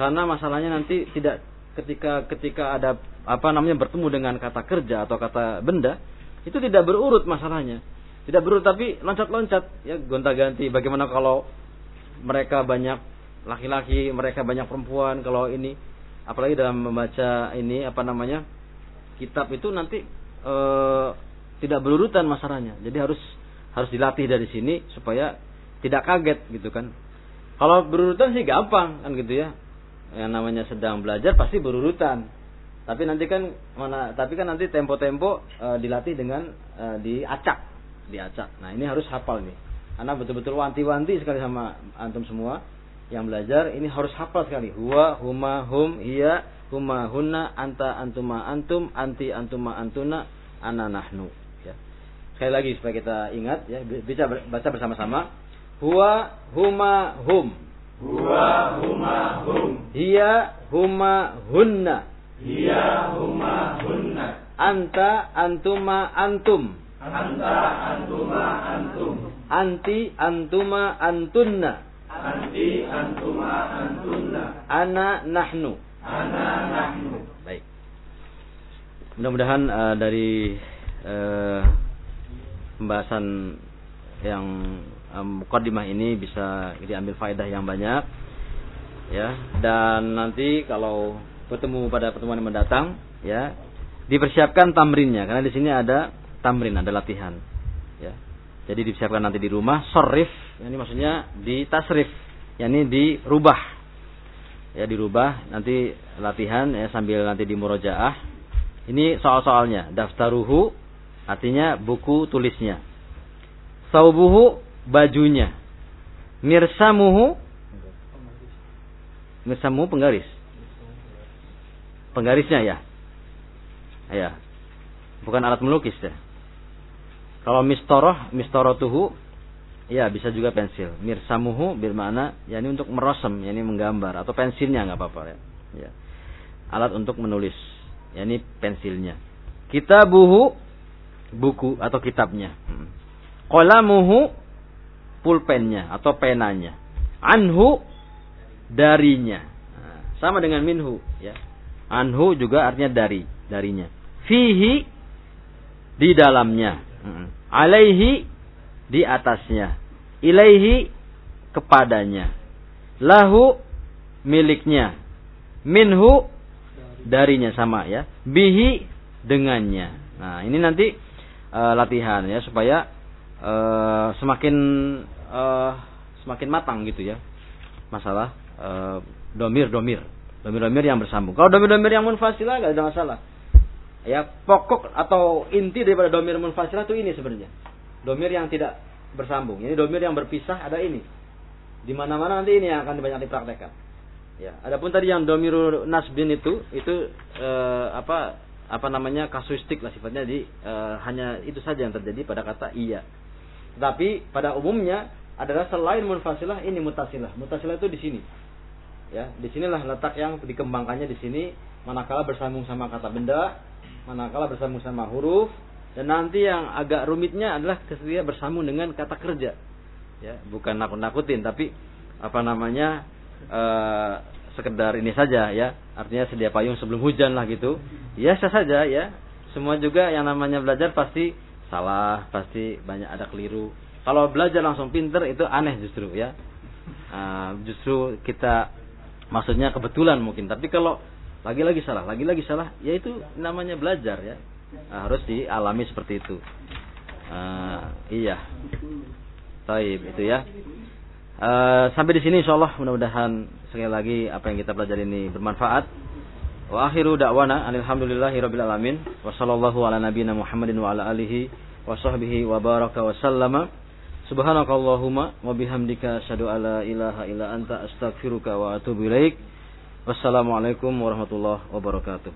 karena masalahnya nanti tidak ketika ketika ada apa namanya bertemu dengan kata kerja atau kata benda itu tidak berurut masalahnya tidak berurut tapi loncat-loncat ya gonta-ganti bagaimana kalau mereka banyak laki-laki, mereka banyak perempuan. Kalau ini apalagi dalam membaca ini apa namanya? kitab itu nanti e, tidak berurutan masalahnya. Jadi harus harus dilatih dari sini supaya tidak kaget gitu kan. Kalau berurutan sih gampang kan gitu ya. Yang namanya sedang belajar pasti berurutan. Tapi nanti kan mana tapi kan nanti tempo-tempo e, dilatih dengan e, diacak, diacak. Nah, ini harus hafal nih. Karena betul-betul wanti-wanti sekali sama antum semua yang belajar ini harus hafal sekali. Huwa, huma, hum, iya, huma, hunna, anta, antuma, antum, anti, antuma, antuna, ana, nahnu. Ya. Sekali lagi supaya kita ingat ya, bisa baca bersama-sama. Huwa, huma, hum. Huwa, huma, hum. Iya, huma, hunna. Hiya huma hunna. Anta antuma antum. Anta antuma antum. Anti antuma antunna. Anti antuma antunna. Ana nahnu. Ana nahnu. Baik. Mudah-mudahan uh, dari uh, pembahasan yang mukadimah ini bisa diambil faedah yang banyak ya. Dan nanti kalau bertemu pada pertemuan yang mendatang ya dipersiapkan tamrinnya. Karena di sini ada tamrin ada latihan ya. Jadi dipersiapkan nanti di rumah sorif ini maksudnya di tasrif yakni dirubah ya dirubah. Nanti latihan ya sambil nanti di murojaah. Ini soal-soalnya daftaruhu artinya buku tulisnya. Saubuhu bajunya. Mirsamuhu mirsamuhu penggaris. Penggarisnya ya? Ya. Bukan alat melukis ya? Kalau mistoroh mistorotuhu ya bisa juga pensil. Mirsamuhu bermakna yakni untuk merosem yakni menggambar atau pensilnya nggak apa-apa ya. ya. Alat untuk menulis yakni pensilnya. Kitabuhu buku atau kitabnya. Hmm. qalamuhu pulpennya atau penanya. Anhu darinya. Sama dengan minhu ya. Anhu juga artinya dari darinya. Fihi di dalamnya. Alaihi di atasnya. Ilaihi kepadanya. Lahu miliknya. Minhu darinya sama ya. Bihi dengannya. Nah ini nanti uh, latihan ya supaya uh, semakin uh, semakin matang gitu ya masalah uh, domir domir domir domir yang bersambung kalau domir domir yang munfasilah nggak ada masalah ya pokok atau inti daripada domir munfasilah itu ini sebenarnya domir yang tidak bersambung. Ini domir yang berpisah ada ini. Di mana-mana nanti ini yang akan banyak dipraktekkan. Ya, adapun tadi yang domir nasbin itu itu eh, apa apa namanya kasuistik lah sifatnya di eh, hanya itu saja yang terjadi pada kata iya. Tapi pada umumnya adalah selain munfasilah ini mutasilah. Mutasilah itu di sini. Ya, di sinilah letak yang dikembangkannya di sini manakala bersambung sama kata benda, manakala bersambung sama huruf, dan nanti yang agak rumitnya adalah ketika bersambung dengan kata kerja. Ya, bukan nakut-nakutin tapi apa namanya uh, sekedar ini saja ya. Artinya sedia payung sebelum hujan lah gitu. Ya saja ya. Semua juga yang namanya belajar pasti salah, pasti banyak ada keliru. Kalau belajar langsung pinter itu aneh justru ya. Uh, justru kita maksudnya kebetulan mungkin. Tapi kalau lagi-lagi salah, lagi-lagi salah, ya itu namanya belajar ya uh, harus dialami seperti itu. Uh, iya. Taib itu ya. Uh, sampai di sini insyaallah mudah-mudahan sekali lagi apa yang kita pelajari ini bermanfaat. Wa akhiru da'wana alhamdulillahi rabbil alamin wa sallallahu ala nabiyyina Muhammadin wa ala alihi wa sahbihi wa baraka wa sallama. Subhanakallahumma wa bihamdika asyhadu alla ilaha illa anta astaghfiruka wa atubu ilaik. Wassalamualaikum warahmatullahi wabarakatuh.